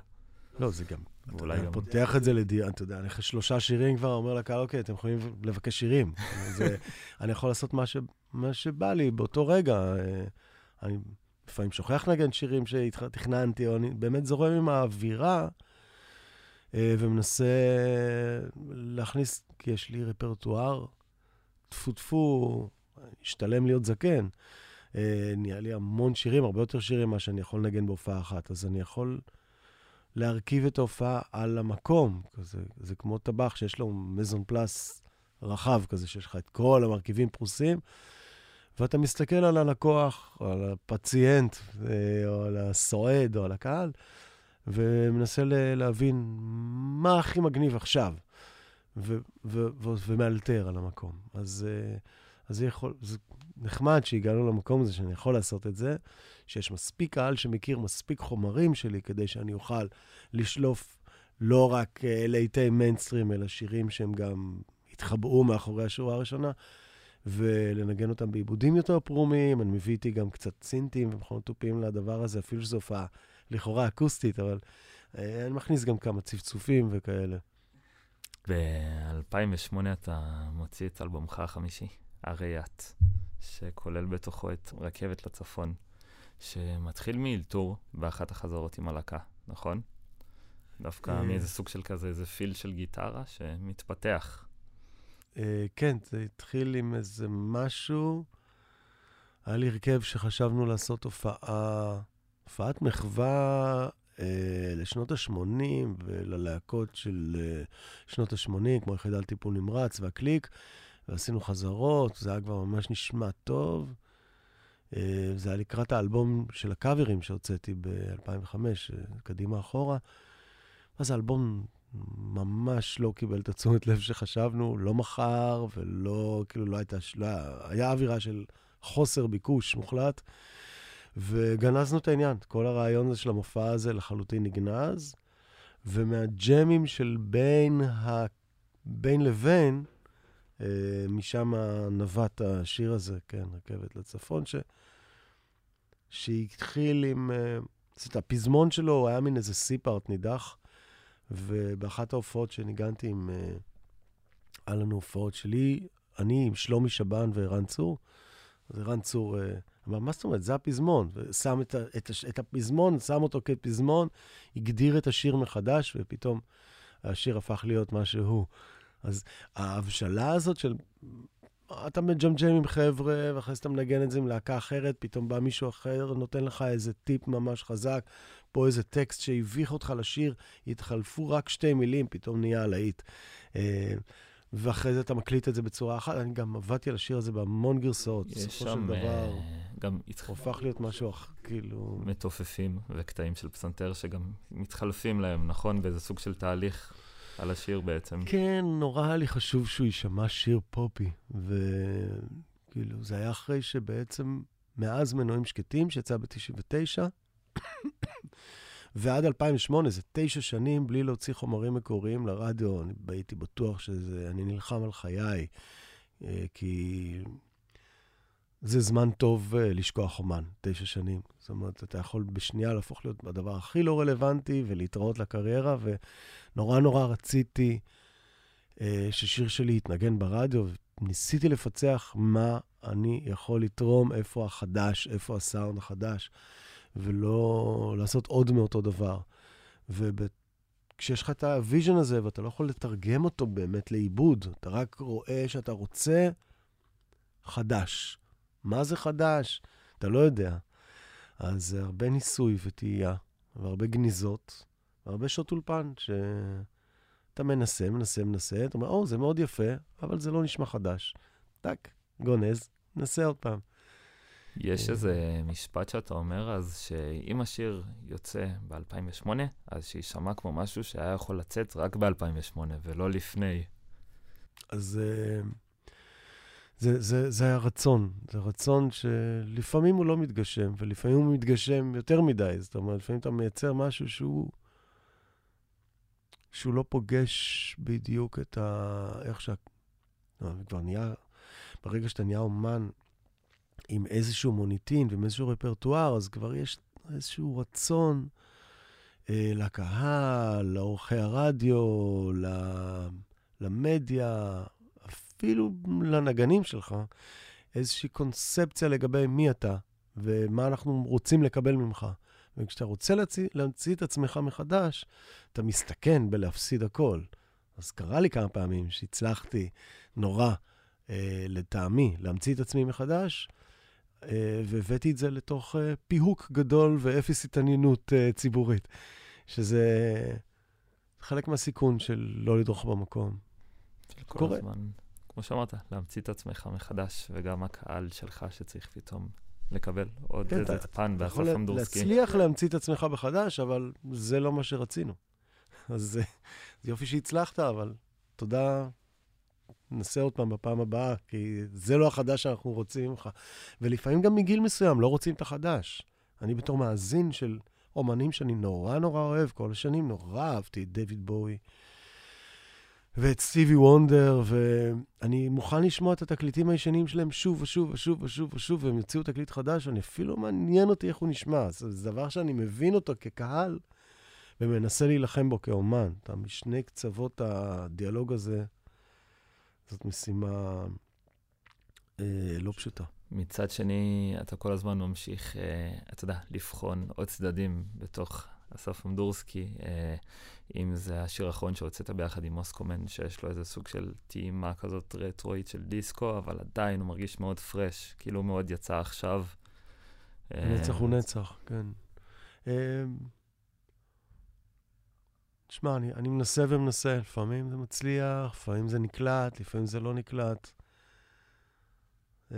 לא, זה גם, יודע, גם... פותח את זה לדיון, אתה יודע, אני אחרי שלושה שירים כבר אומר לקהל, אוקיי, אתם יכולים לבקש שירים. [LAUGHS] זה, אני יכול לעשות מה, ש, מה שבא לי באותו רגע. אה, אני לפעמים שוכח לנגן שירים שתכננתי, או אני באמת זורם עם האווירה. אה, ומנסה להכניס, כי יש לי רפרטואר, טפו טפו, השתלם להיות זקן. אה, נהיה לי המון שירים, הרבה יותר שירים ממה שאני יכול לנגן בהופעה אחת. אז אני יכול להרכיב את ההופעה על המקום. כזה, זה כמו טבח שיש לו מזון פלאס רחב כזה, שיש לך את כל המרכיבים פרוסים, ואתה מסתכל על הלקוח, או על הפציינט, אה, או על הסועד, או על הקהל, ומנסה להבין מה הכי מגניב עכשיו, ומאלתר על המקום. אז, אה, אז זה יכול, זה נחמד שהגענו למקום הזה שאני יכול לעשות את זה, שיש מספיק קהל שמכיר מספיק חומרים שלי כדי שאני אוכל לשלוף לא רק אה, לעיתי מיינסטרים, אלא שירים שהם גם התחבאו מאחורי השורה הראשונה. ולנגן אותם בעיבודים יותר פרומים. אני מביא איתי גם קצת סינטים ומכונות תופים לדבר הזה, אפילו שזו הופעה לכאורה אקוסטית, אבל אה, אני מכניס גם כמה צפצופים וכאלה. ב-2008 אתה מוציא את אלבומך החמישי, הרי את, שכולל בתוכו את רכבת לצפון, שמתחיל מאלתור באחת החזרות עם הלקה, נכון? דווקא אה. מאיזה סוג של כזה, איזה פיל של גיטרה שמתפתח. אה, כן, זה התחיל עם איזה משהו. היה לי הרכב שחשבנו לעשות הופעה הופעת מחווה אה, לשנות ה-80 וללהקות של אה, שנות ה-80, כמו יחידה טיפול נמרץ והקליק, ועשינו חזרות, זה היה כבר ממש נשמע טוב. אה, זה היה לקראת האלבום של הקאברים שהוצאתי ב-2005, אה, קדימה אחורה. אז האלבום ממש לא קיבל את התשומת לב שחשבנו, לא מכר ולא, כאילו, לא הייתה, לא היה אווירה של חוסר ביקוש מוחלט. וגנזנו את העניין. כל הרעיון הזה של המופע הזה לחלוטין נגנז, ומהג'מים של בין, ה... בין לבין, אה, משם נבט השיר הזה, כן, רכבת לצפון, ש... שהתחיל עם... אה, אומרת, הפזמון שלו הוא היה מין איזה סי-פארט נידח, ובאחת ההופעות שניגנתי עם... אה, היה לנו הופעות שלי, אני עם שלומי שבן וערן צור, אז ערן צור אה, אמר, מה זאת אומרת, זה הפזמון. ושם את, את, את הפזמון, שם אותו כפזמון, הגדיר את השיר מחדש, ופתאום השיר הפך להיות מה שהוא. אז ההבשלה הזאת של... אתה מג'מג'ם עם חבר'ה, ואחרי זה אתה מנגן את זה עם להקה אחרת, פתאום בא מישהו אחר, נותן לך איזה טיפ ממש חזק, פה איזה טקסט שהביך אותך לשיר, התחלפו רק שתי מילים, פתאום נהיה להיט. אה, ואחרי זה אתה מקליט את זה בצורה אחת. אני גם עבדתי על השיר הזה בהמון גרסאות. יש בסופו של שם דבר, אה, גם הפך להיות משהו אח- כאילו... מתופפים וקטעים של פסנתר שגם מתחלפים להם, נכון? באיזה סוג של תהליך על השיר בעצם. כן, נורא היה לי חשוב שהוא יישמע שיר פופי. וכאילו, זה היה אחרי שבעצם, מאז מנועים שקטים, שיצא ב-99, ועד 2008, זה תשע שנים בלי להוציא חומרים מקוריים לרדיו. אני הייתי בטוח שזה, אני נלחם על חיי, אה, כי זה זמן טוב אה, לשכוח אומן, תשע שנים. זאת אומרת, אתה יכול בשנייה להפוך להיות הדבר הכי לא רלוונטי ולהתראות לקריירה, ונורא נורא רציתי אה, ששיר שלי יתנגן ברדיו, וניסיתי לפצח מה אני יכול לתרום, איפה החדש, איפה הסאונד החדש, ולא לעשות עוד מאותו דבר. וכשיש לך את ה vision הזה, ואתה לא יכול לתרגם אותו באמת לעיבוד, אתה רק רואה שאתה רוצה חדש. מה זה חדש? אתה לא יודע. אז זה הרבה ניסוי וטעייה, והרבה גניזות, והרבה שעות אולפן, שאתה מנסה, מנסה, מנסה, אתה אומר, או, זה מאוד יפה, אבל זה לא נשמע חדש. טאק, גונז, נסה עוד פעם. יש אה. איזה משפט שאתה אומר, אז שאם השיר יוצא ב-2008, אז שיישמע כמו משהו שהיה יכול לצאת רק ב-2008 ולא לפני. אז אה, זה, זה, זה הרצון, זה רצון שלפעמים הוא לא מתגשם, ולפעמים הוא מתגשם יותר מדי. זאת אומרת, לפעמים אתה מייצר משהו שהוא, שהוא לא פוגש בדיוק את ה... איך שה... כבר נהיה... ברגע שאתה נהיה אומן עם איזשהו מוניטין ועם איזשהו רפרטואר, אז כבר יש איזשהו רצון אה, לקהל, לאורחי הרדיו, ל... למדיה, אפילו לנגנים שלך, איזושהי קונספציה לגבי מי אתה ומה אנחנו רוצים לקבל ממך. וכשאתה רוצה להמציא, להמציא את עצמך מחדש, אתה מסתכן בלהפסיד הכל. אז קרה לי כמה פעמים שהצלחתי נורא, אה, לטעמי, להמציא את עצמי מחדש, והבאתי את זה לתוך אה, פיהוק גדול ואפס התעניינות אה, ציבורית, שזה חלק מהסיכון של לא לדרוך במקום. של כל קורה. הזמן, כמו שאמרת, להמציא את עצמך מחדש, וגם הקהל שלך שצריך פתאום לקבל עוד כן, איזה פן אתה יכול באסף אמדורסקי. להצליח להמציא את עצמך מחדש, אבל זה לא מה שרצינו. [LAUGHS] אז זה יופי שהצלחת, אבל תודה. ננסה עוד פעם בפעם הבאה, כי זה לא החדש שאנחנו רוצים ממך. ולפעמים גם מגיל מסוים לא רוצים את החדש. אני בתור מאזין של אומנים שאני נורא נורא אוהב, כל השנים נורא אהבתי את דיוויד בואי ואת סטיבי וונדר, ואני מוכן לשמוע את התקליטים הישנים שלהם שוב ושוב ושוב ושוב ושוב, והם יוציאו תקליט חדש, ואני אפילו מעניין אותי איך הוא נשמע. זה דבר שאני מבין אותו כקהל, ומנסה להילחם בו כאומן. אתה משני קצוות הדיאלוג הזה, זאת משימה אה, לא פשוטה. מצד שני, אתה כל הזמן ממשיך, אה, אתה יודע, לבחון עוד צדדים בתוך אסף אמדורסקי, אה, אם זה השיר האחרון שהוצאת ביחד עם מוסקומן, שיש לו איזה סוג של טעימה כזאת רטרואית של דיסקו, אבל עדיין הוא מרגיש מאוד פרש, כאילו הוא מאוד יצא עכשיו. אה, נצח הוא נצח, כן. תשמע, אני, אני מנסה ומנסה, לפעמים זה מצליח, לפעמים זה נקלט, לפעמים זה לא נקלט. אה,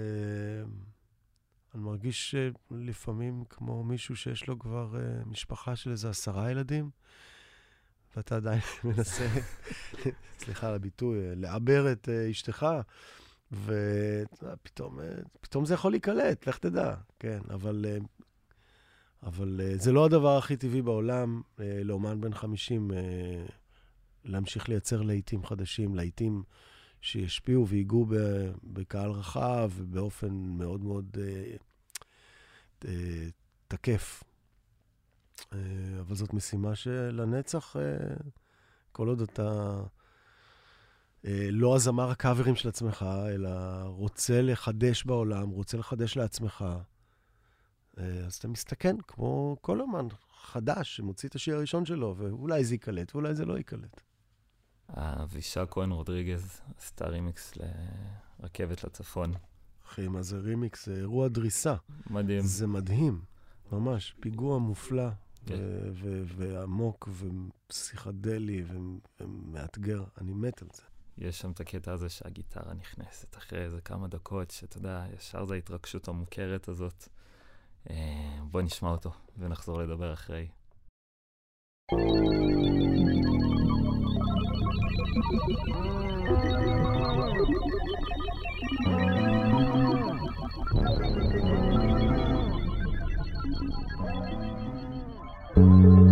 אני מרגיש אה, לפעמים כמו מישהו שיש לו כבר אה, משפחה של איזה עשרה ילדים, ואתה עדיין [LAUGHS] מנסה, סליחה על הביטוי, אה, לעבר את אה, אשתך, ופתאום פתאום זה יכול להיקלט, לך תדע, כן, אבל אה, אבל אה, זה לא הדבר הכי טבעי בעולם אה, לאומן בן 50 אה, להמשיך לייצר להיטים חדשים, להיטים שישפיעו ויגעו ב- בקהל רחב ובאופן מאוד מאוד תקף. אבל זאת משימה שלנצח, כל עוד אתה לא הזמר הקאברים של עצמך, אלא רוצה לחדש בעולם, רוצה לחדש לעצמך, אז אתה מסתכן, כמו כל אומן חדש שמוציא את השיר הראשון שלו, ואולי זה ייקלט ואולי זה לא ייקלט. אבישע כהן רודריגז עשתה רימיקס לרכבת לצפון. אחי, מה זה רימיקס? זה אירוע דריסה. מדהים. זה מדהים, ממש. פיגוע מופלא, כן. ו- ו- ועמוק, ופסיכדלי, ו- ומאתגר. אני מת על זה. יש שם את הקטע הזה שהגיטרה נכנסת אחרי איזה כמה דקות, שאתה יודע, ישר זה ההתרגשות המוכרת הזאת. אה, בוא נשמע אותו ונחזור לדבר אחרי. Thank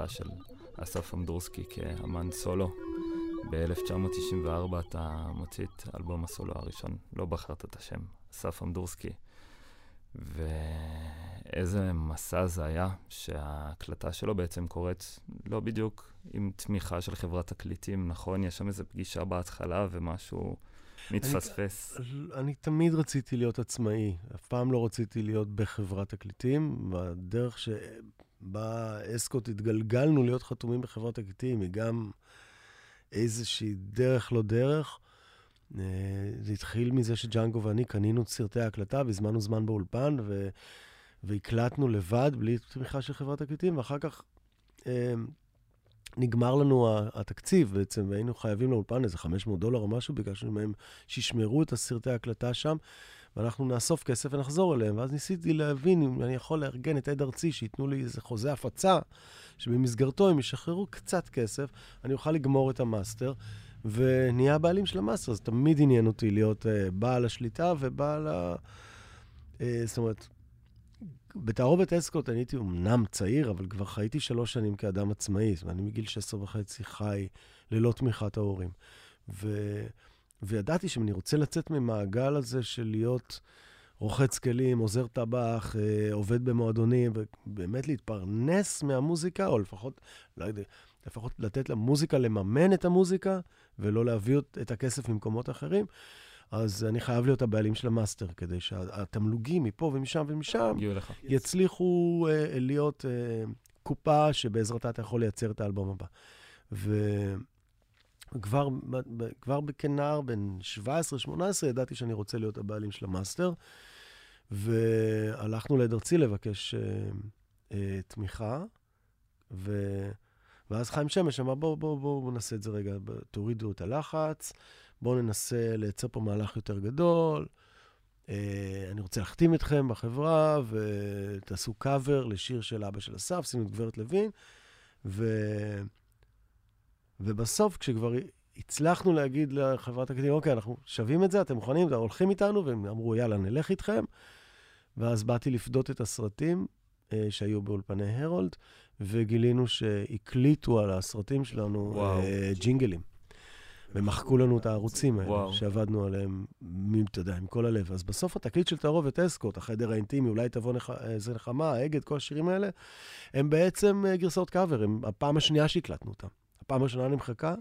ההתחלה של אסף אמדורסקי כאמן סולו. ב-1994 אתה מוציא את אלבום הסולו הראשון, לא בחרת את השם, אסף אמדורסקי. ואיזה מסע זה היה, שההקלטה שלו בעצם קורית לא בדיוק עם תמיכה של חברת תקליטים, נכון? יש שם איזו פגישה בהתחלה ומשהו מתפספס. אני, אני תמיד רציתי להיות עצמאי, אף פעם לא רציתי להיות בחברת תקליטים, והדרך שבה אסקוט התגלגלנו להיות חתומים בחברת תקליטים היא גם איזושהי דרך לא דרך. אה, זה התחיל מזה שג'אנגו ואני קנינו סרטי ההקלטה והזמנו זמן באולפן, ו... והקלטנו לבד, בלי תמיכה של חברת תקליטים, ואחר כך אה, נגמר לנו התקציב בעצם, והיינו חייבים לאולפן איזה 500 דולר או משהו, ביקשנו מהם שישמרו את הסרטי ההקלטה שם, ואנחנו נאסוף כסף ונחזור אליהם. ואז ניסיתי להבין אם אני יכול לארגן את עד ארצי, שייתנו לי איזה חוזה הפצה, שבמסגרתו הם ישחררו קצת כסף, אני אוכל לגמור את המאסטר. ונהיה הבעלים של המאסטר, אז תמיד עניין אותי להיות אה, בעל השליטה ובעל ה... אה, זאת אומרת, בתערובת אסקוט אני הייתי אמנם צעיר, אבל כבר חייתי שלוש שנים כאדם עצמאי. זאת אומרת, אני מגיל 16 וחצי חי ללא תמיכת ההורים. ו... וידעתי שאם אני רוצה לצאת ממעגל הזה של להיות רוחץ כלים, עוזר טבח, אה, עובד במועדונים, ובאמת להתפרנס מהמוזיקה, או לפחות, לא יודע, לפחות לתת למוזיקה לממן את המוזיקה, ולא להביא את הכסף ממקומות אחרים, אז אני חייב להיות הבעלים של המאסטר, כדי שהתמלוגים מפה ומשם ומשם יצליחו אה, להיות אה, קופה שבעזרתה אתה יכול לייצר את האלבום הבא. וכבר כבר כנער, בן 17-18, ידעתי שאני רוצה להיות הבעלים של המאסטר, והלכנו לעד ארצי לבקש uh, uh, תמיכה, ו... ואז חיים שמש אמר, בואו בואו בואו בוא נעשה את זה רגע, תורידו את הלחץ, בואו ננסה לייצר פה מהלך יותר גדול. אה, אני רוצה להחתים אתכם בחברה, ותעשו קאבר לשיר של אבא של אסף, שימו את גברת לוין. ו... ובסוף, כשכבר הצלחנו להגיד לחברת הקדימה, אוקיי, אנחנו שווים את זה, אתם מוכנים, אתם הולכים איתנו, והם אמרו, יאללה, נלך איתכם. ואז באתי לפדות את הסרטים אה, שהיו באולפני הרולד, וגילינו שהקליטו על הסרטים שלנו. אה, ג'ינגלים. ומחקו לנו את הערוצים האלה, וואו. שעבדנו עליהם, אתה יודע, עם כל הלב. אז בסוף התקליט של תערובת אסקוט, החדר האינטימי, אולי תבוא נח... איזה נחמה, האגד, כל השירים האלה, הם בעצם אה, גרסאות קאבר, הם הפעם השנייה שהקלטנו אותם. הפעם הראשונה נמחקה,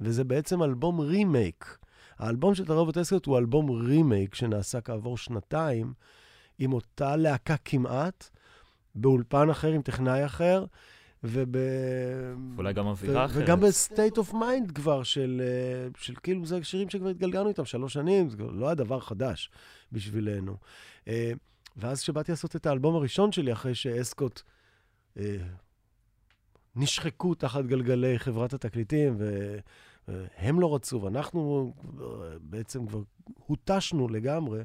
וזה בעצם אלבום רימייק. האלבום של תערובת אסקוט הוא אלבום רימייק שנעשה כעבור שנתיים, עם אותה להקה כמעט, באולפן אחר עם טכנאי אחר, וב... אולי גם אווירה אחרת. וגם ב state of mind כבר, של, אה, של כאילו, זה שירים שכבר התגלגלנו איתם שלוש שנים, זה לא היה דבר חדש בשבילנו. אה, ואז כשבאתי לעשות את האלבום הראשון שלי, אחרי שאסקוט נשחקו תחת גלגלי חברת התקליטים, והם לא רצו, ואנחנו בעצם כבר הותשנו לגמרי,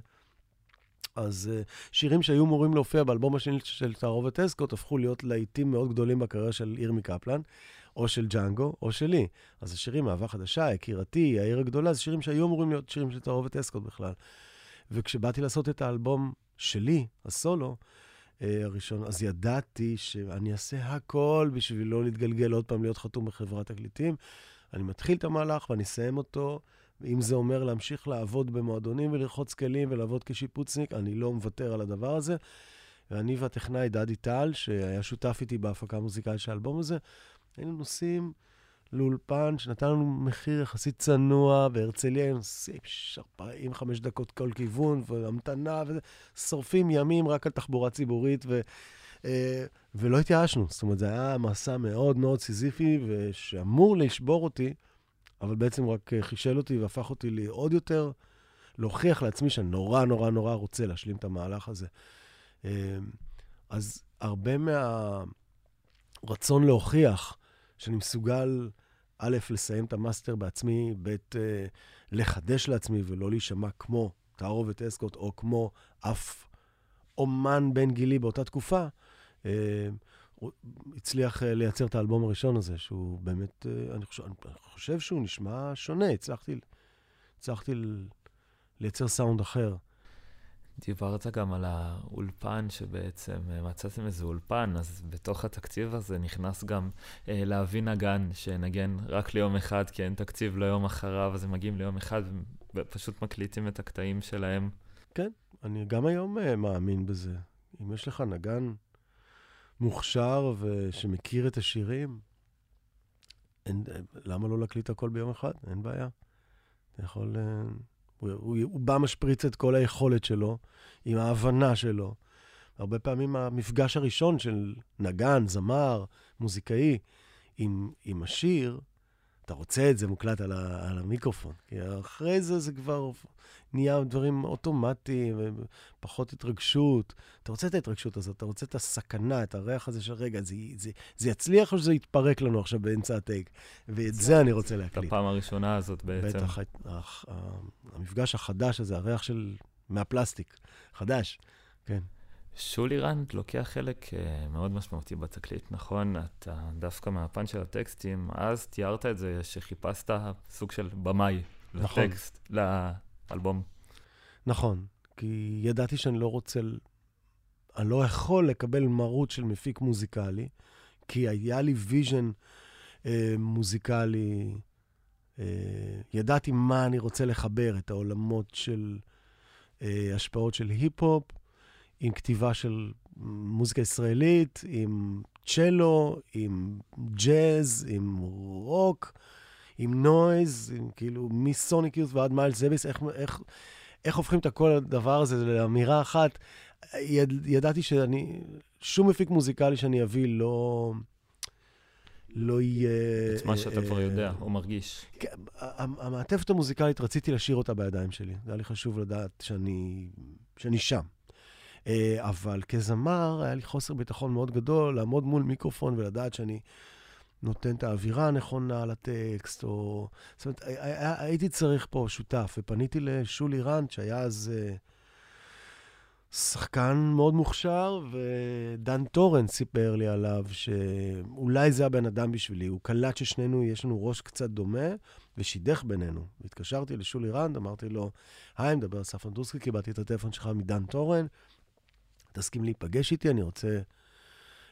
אז uh, שירים שהיו אמורים להופיע באלבום השני של תערובת אסקוט, הפכו להיות להיטים מאוד גדולים בקריירה של ירמי קפלן, או של ג'אנגו, או שלי. אז השירים, אהבה חדשה, יקירתי, העיר הגדולה, זה שירים שהיו אמורים להיות שירים של תערובת אסקוט בכלל. וכשבאתי לעשות את האלבום שלי, הסולו, הראשון, אז ידעתי שאני אעשה הכל בשביל לא להתגלגל עוד פעם להיות חתום בחברת תקליטים. אני מתחיל את המהלך ואני אסיים אותו. אם זה אומר להמשיך לעבוד במועדונים ולרחוץ כלים ולעבוד כשיפוצניק, אני לא מוותר על הדבר הזה. ואני והטכנאי דדי טל, שהיה שותף איתי בהפקה המוזיקלית של האלבום הזה, היינו נוסעים לאולפן שנתן לנו מחיר יחסית צנוע, בהרצליה היינו נוסעים 45 דקות כל כיוון, והמתנה, וזה, שורפים ימים רק על תחבורה ציבורית, ו, אה, ולא התייאשנו. זאת אומרת, זה היה מסע מאוד מאוד סיזיפי, ושאמור לשבור אותי. אבל בעצם רק אה, חישל אותי והפך אותי לעוד יותר, להוכיח לעצמי שאני נורא נורא נורא רוצה להשלים את המהלך הזה. אמ, אז הרבה מהרצון להוכיח שאני מסוגל, א', לסיים את המאסטר בעצמי, ב', אה, לחדש לעצמי ולא להישמע כמו תערובת אסקוט או כמו אף אומן בן גילי באותה תקופה, אמ, הצליח אה, לייצר את האלבום הראשון הזה, שהוא באמת, אה, אני חושב, אני חושב שהוא נשמע שונה. הצלחתי, הצלחתי לייצר סאונד אחר. דיברת גם על האולפן, שבעצם אה, מצאתם איזה אולפן, אז בתוך התקציב הזה נכנס גם אה, להביא נגן, שנגן רק ליום אחד, כי אין תקציב ליום אחריו, אז הם מגיעים ליום אחד ופשוט מקליטים את הקטעים שלהם. אני גם היום uh, מאמין בזה. אם יש לך נגן מוכשר ושמכיר את השירים, אין, למה לא להקליט הכל ביום אחד? אין בעיה. אתה יכול... Uh, הוא, הוא, הוא בא משפריץ את כל היכולת שלו, עם ההבנה שלו. הרבה פעמים המפגש הראשון של נגן, זמר, מוזיקאי, עם, עם השיר, אתה רוצה את זה מוקלט על, ה, על המיקרופון. כי אחרי זה זה כבר נהיה דברים אוטומטיים, פחות התרגשות. אתה רוצה את ההתרגשות הזאת, אתה רוצה את הסכנה, את הריח הזה של רגע, זה, זה, זה יצליח או שזה יתפרק לנו עכשיו באמצע הטייק? ואת זה אני רוצה את להקליט. הפעם הראשונה הזאת בעצם. בטח, ה- ה- ה- המפגש החדש הזה, הריח של... מהפלסטיק, חדש, כן. שולי רנד לוקח חלק uh, מאוד משמעותי בתקליט, נכון? אתה דווקא מהפן של הטקסטים, אז תיארת את זה שחיפשת סוג של במאי נכון. לטקסט, לאלבום. נכון, כי ידעתי שאני לא רוצה, אני לא יכול לקבל מרות של מפיק מוזיקלי, כי היה לי vision אה, מוזיקלי, אה, ידעתי מה אני רוצה לחבר, את העולמות של אה, השפעות של היפ-הופ, עם כתיבה של מוזיקה ישראלית, עם צ'לו, עם ג'אז, עם רוק, עם נויז, עם כאילו מסוניק יוס ועד מיילס זביס, איך, איך, איך הופכים את כל הדבר הזה לאמירה אחת. יד, ידעתי שאני, שום מפיק מוזיקלי שאני אביא לא, לא יהיה... את מה שאתה כבר יודע או מרגיש. כן, המ- המעטפת המוזיקלית, רציתי להשאיר אותה בידיים שלי. זה היה לי חשוב לדעת שאני, שאני שם. אה, אבל כזמר, היה לי חוסר ביטחון מאוד גדול לעמוד מול מיקרופון ולדעת שאני נותן את האווירה הנכונה לטקסט, או... זאת אומרת, הי- הי- הייתי צריך פה שותף, ופניתי לשולי רנד, שהיה אז אה, שחקן מאוד מוכשר, ודן טורן סיפר לי עליו שאולי זה הבן אדם בשבילי. הוא קלט ששנינו, יש לנו ראש קצת דומה, ושידך בינינו. התקשרתי לשולי רנד, אמרתי לו, היי, מדבר אסף אמדורסקי, קיבלתי את הטלפון שלך מדן טורן, תסכים להיפגש איתי, אני רוצה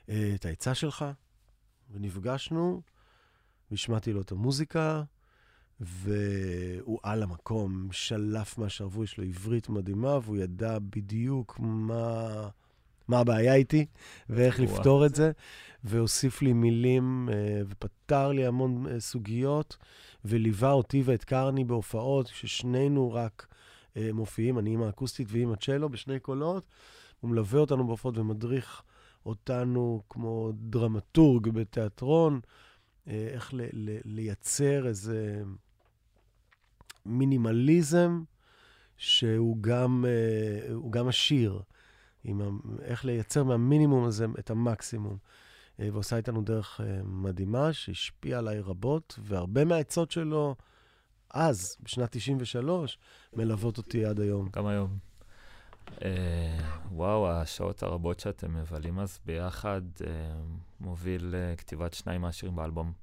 אה, את העצה שלך. ונפגשנו, והשמעתי לו את המוזיקה, והוא על המקום, שלף מהשרוול, יש לו עברית מדהימה, והוא ידע בדיוק מה, מה הבעיה איתי ואיך וואו. לפתור את זה, והוסיף לי מילים אה, ופתר לי המון אה, סוגיות, וליווה אותי ואת קרני בהופעות, ששנינו רק אה, מופיעים, אני עם האקוסטית ועם הצ'לו בשני קולות. הוא מלווה אותנו בהופעות ומדריך אותנו כמו דרמטורג בתיאטרון, אה, איך ל- ל- לייצר איזה מינימליזם שהוא גם, אה, גם עשיר, עם ה- איך לייצר מהמינימום הזה את המקסימום. אה, ועושה איתנו דרך אה, מדהימה שהשפיעה עליי רבות, והרבה מהעצות שלו אז, בשנת 93, מלוות אותי עד היום. גם היום. אה, וואו, השעות הרבות שאתם מבלים אז ביחד אה, מוביל לכתיבת שניים מהשירים באלבום.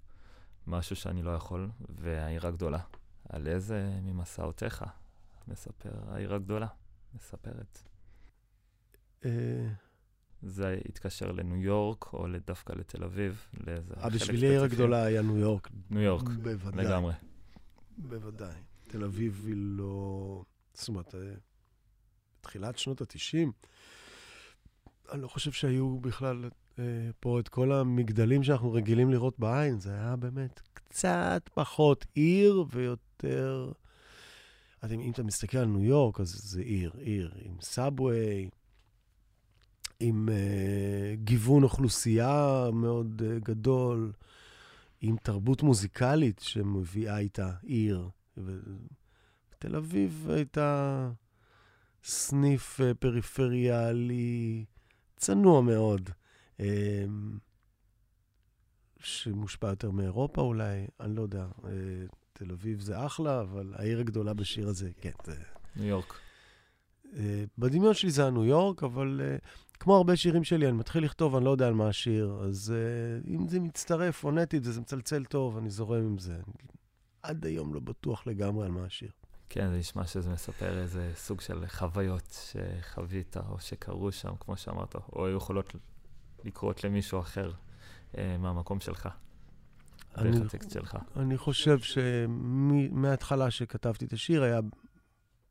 משהו שאני לא יכול, והעיר הגדולה. על איזה ממסעותיך מספר העיר הגדולה? מספרת. אה, זה התקשר לניו יורק, או דווקא לתל אביב, לאיזה חלק בשבילי העיר ספציפי? הגדולה היה ניו יורק. ניו יורק, בוודאי. לגמרי. בוודאי. תל אביב היא לא... זאת אומרת, בתחילת שנות ה-90, אני לא חושב שהיו בכלל אה, פה את כל המגדלים שאנחנו רגילים לראות בעין. זה היה באמת קצת פחות עיר ויותר... אז אם, אתה מסתכל על ניו יורק, אז זה עיר, עיר, עם סאבווי, עם אה, גיוון אוכלוסייה מאוד אה, גדול, עם תרבות מוזיקלית שמביאה איתה עיר. ותל אביב הייתה סניף אה, פריפריאלי צנוע מאוד, אה, שמושפע יותר מאירופה אולי, אני לא יודע. אה, תל אביב זה אחלה, אבל העיר הגדולה בשיר הזה, כן. זה... ניו יורק. בדמיון שלי זה הניו יורק, אבל כמו הרבה שירים שלי, אני מתחיל לכתוב, אני לא יודע על מה השיר, אז אם זה מצטרף פונטית וזה מצלצל טוב, אני זורם עם זה. עד היום לא בטוח לגמרי על מה השיר. כן, זה נשמע שזה מספר איזה סוג של חוויות שחווית או שקרו שם, כמו שאמרת, או היו יכולות לקרות למישהו אחר אה, מהמקום שלך, דרך הטקסט שלך. אני חושב שמההתחלה שכתבתי את השיר, היה,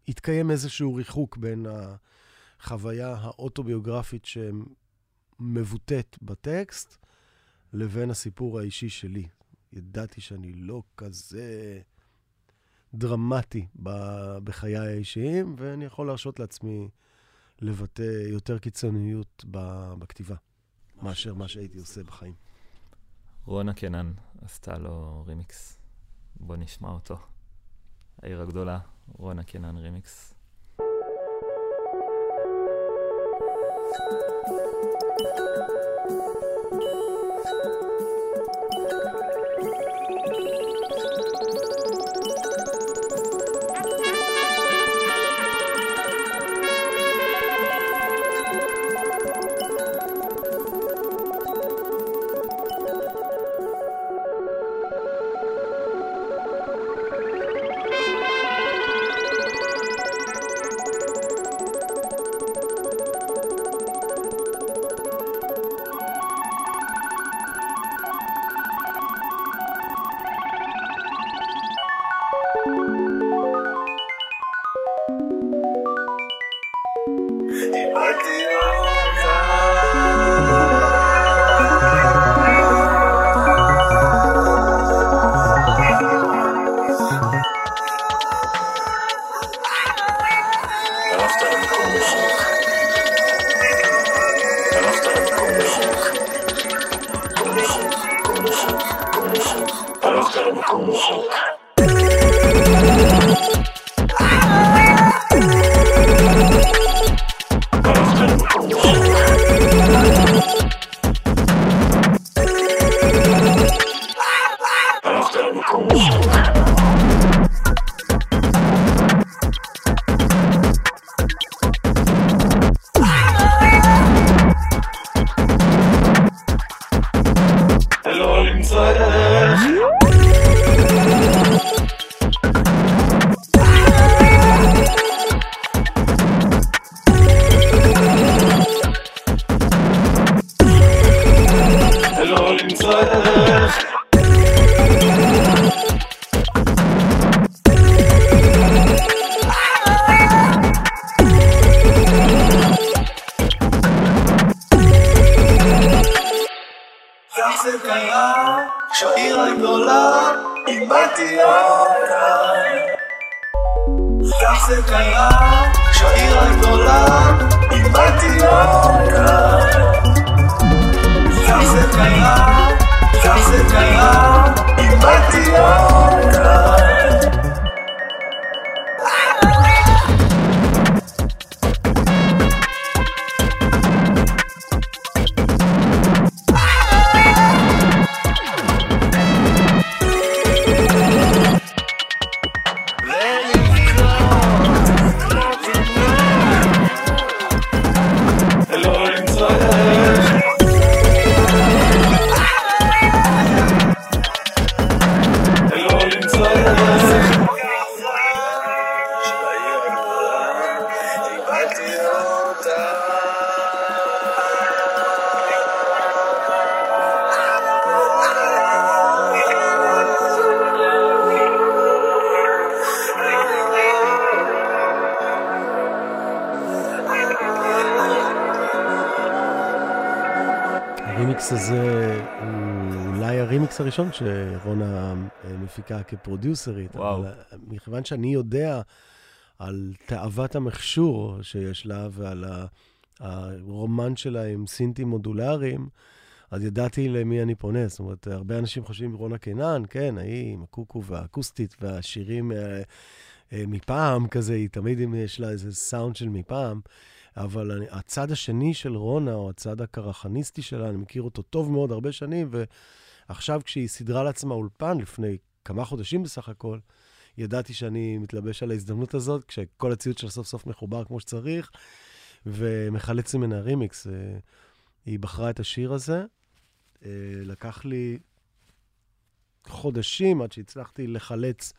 התקיים איזשהו ריחוק בין החוויה האוטוביוגרפית שמבוטאת בטקסט, לבין הסיפור האישי שלי. ידעתי שאני לא כזה דרמטי בחיי האישיים, ואני יכול להרשות לעצמי לבטא יותר קיצוניות בכתיבה, מאשר מה שהייתי עושה בחיים. רונה קנן עשתה לו רימיקס. בוא נשמע אותו. העיר הגדולה, רונה קנן רימיקס. לא הרימיקס הזה הוא אולי הרימיקס הראשון שרונה אה, מפיקה כפרודיוסרית. וואו. אבל, אה, מכיוון שאני יודע על תאוות המכשור שיש לה ועל הרומן שלה עם סינטים מודולריים, אז ידעתי למי אני פונה. זאת אומרת, הרבה אנשים חושבים רונה קינן, כן, ההיא עם הקוקו והאקוסטית והשירים אה, אה, מפעם כזה, היא תמיד יש לה איזה סאונד של מפעם. אבל אני, הצד השני של רונה, או הצד הקרחניסטי שלה, אני מכיר אותו טוב מאוד הרבה שנים, ועכשיו כשהיא סידרה לעצמה אולפן, לפני כמה חודשים בסך הכל, ידעתי שאני מתלבש על ההזדמנות הזאת, כשכל הציוד שלה סוף סוף מחובר כמו שצריך, ומחלץ ממנה רימיקס. אה, היא בחרה את השיר הזה. אה, לקח לי חודשים עד שהצלחתי לחלץ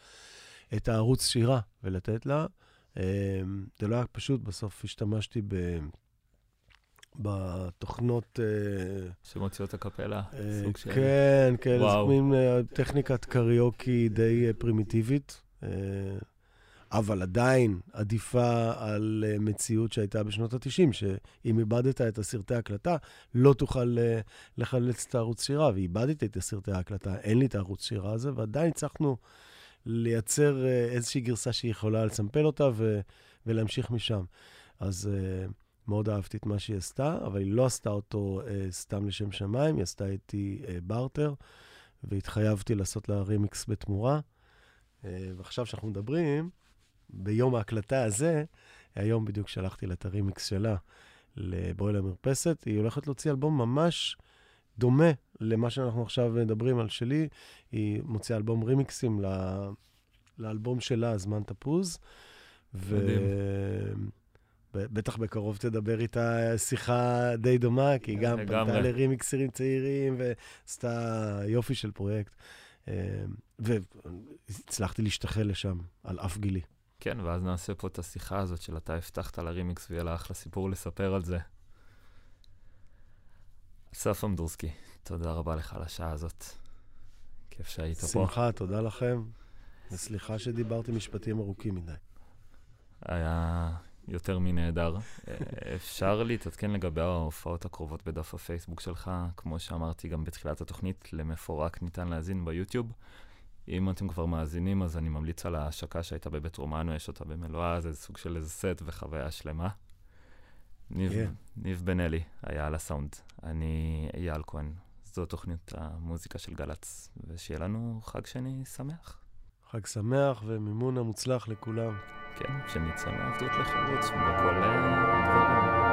את הערוץ שירה ולתת לה. אה, זה לא היה פשוט, בסוף השתמשתי ב... בתוכנות... אה, שמוציאות הקפלה, אה, סוג של... כן, כן, וואו. מין אה, טכניקת קריוקי די פרימיטיבית, אבל עדיין עדיפה על מציאות שהייתה בשנות ה-90, שאם איבדת את הסרטי ההקלטה, לא תוכל לחלץ את הערוץ שירה, ואיבדתי את הסרטי ההקלטה, אין לי את הערוץ שירה הזה, ועדיין הצלחנו לייצר אה, איזושהי גרסה שהיא יכולה לסמפל אותה ו- ולהמשיך משם. אז אה, מאוד אהבתי את מה שהיא עשתה, אבל היא לא עשתה אותו אה, סתם לשם שמיים, היא עשתה איתי אה, בארטר, והתחייבתי לעשות לה רימיקס בתמורה. אה, ועכשיו שאנחנו מדברים, ביום ההקלטה הזה, היום בדיוק שלחתי לה את הרימיקס שלה לבואי למרפסת, היא הולכת להוציא אלבום ממש דומה למה שאנחנו עכשיו מדברים על שלי. היא מוציאה אלבום רימיקסים ל... לאלבום שלה, זמן תפוז. ו... בטח בקרוב תדבר איתה שיחה די דומה, כי היא גם. פנתה לרימיקסרים צעירים ועשתה יופי של פרויקט. אה, והצלחתי להשתחל לשם, על אף גילי. כן, ואז נעשה פה את השיחה הזאת של אתה הבטחת לרימיקס ויהיה לה אחלה סיפור לספר על זה. אסף אמדורסקי, תודה רבה לך על השעה הזאת. כיף שהיית פה. שמחה, תודה לכם. וסליחה שדיברתי משפטים ארוכים מדי. היה יותר מנהדר. אה, אפשר להתעדכן לגבי ההופעות הקרובות בדף הפייסבוק שלך, כמו שאמרתי גם בתחילת התוכנית, למפורק ניתן להאזין ביוטיוב. אם אתם כבר מאזינים, אז אני ממליץ על ההשקה שהייתה בבית רומנו, יש אותה במלואה, זה סוג של איזה סט וחוויה שלמה. ניב, כן. ניב בן אלי היה על הסאונד, אני אייל כהן. זו תוכנית המוזיקה של גל"צ, ושיהיה לנו חג שני שמח. חג שמח ומימון המוצלח לכולם. כן, שנצא מעבדות לחירות בכל אה, הדברים.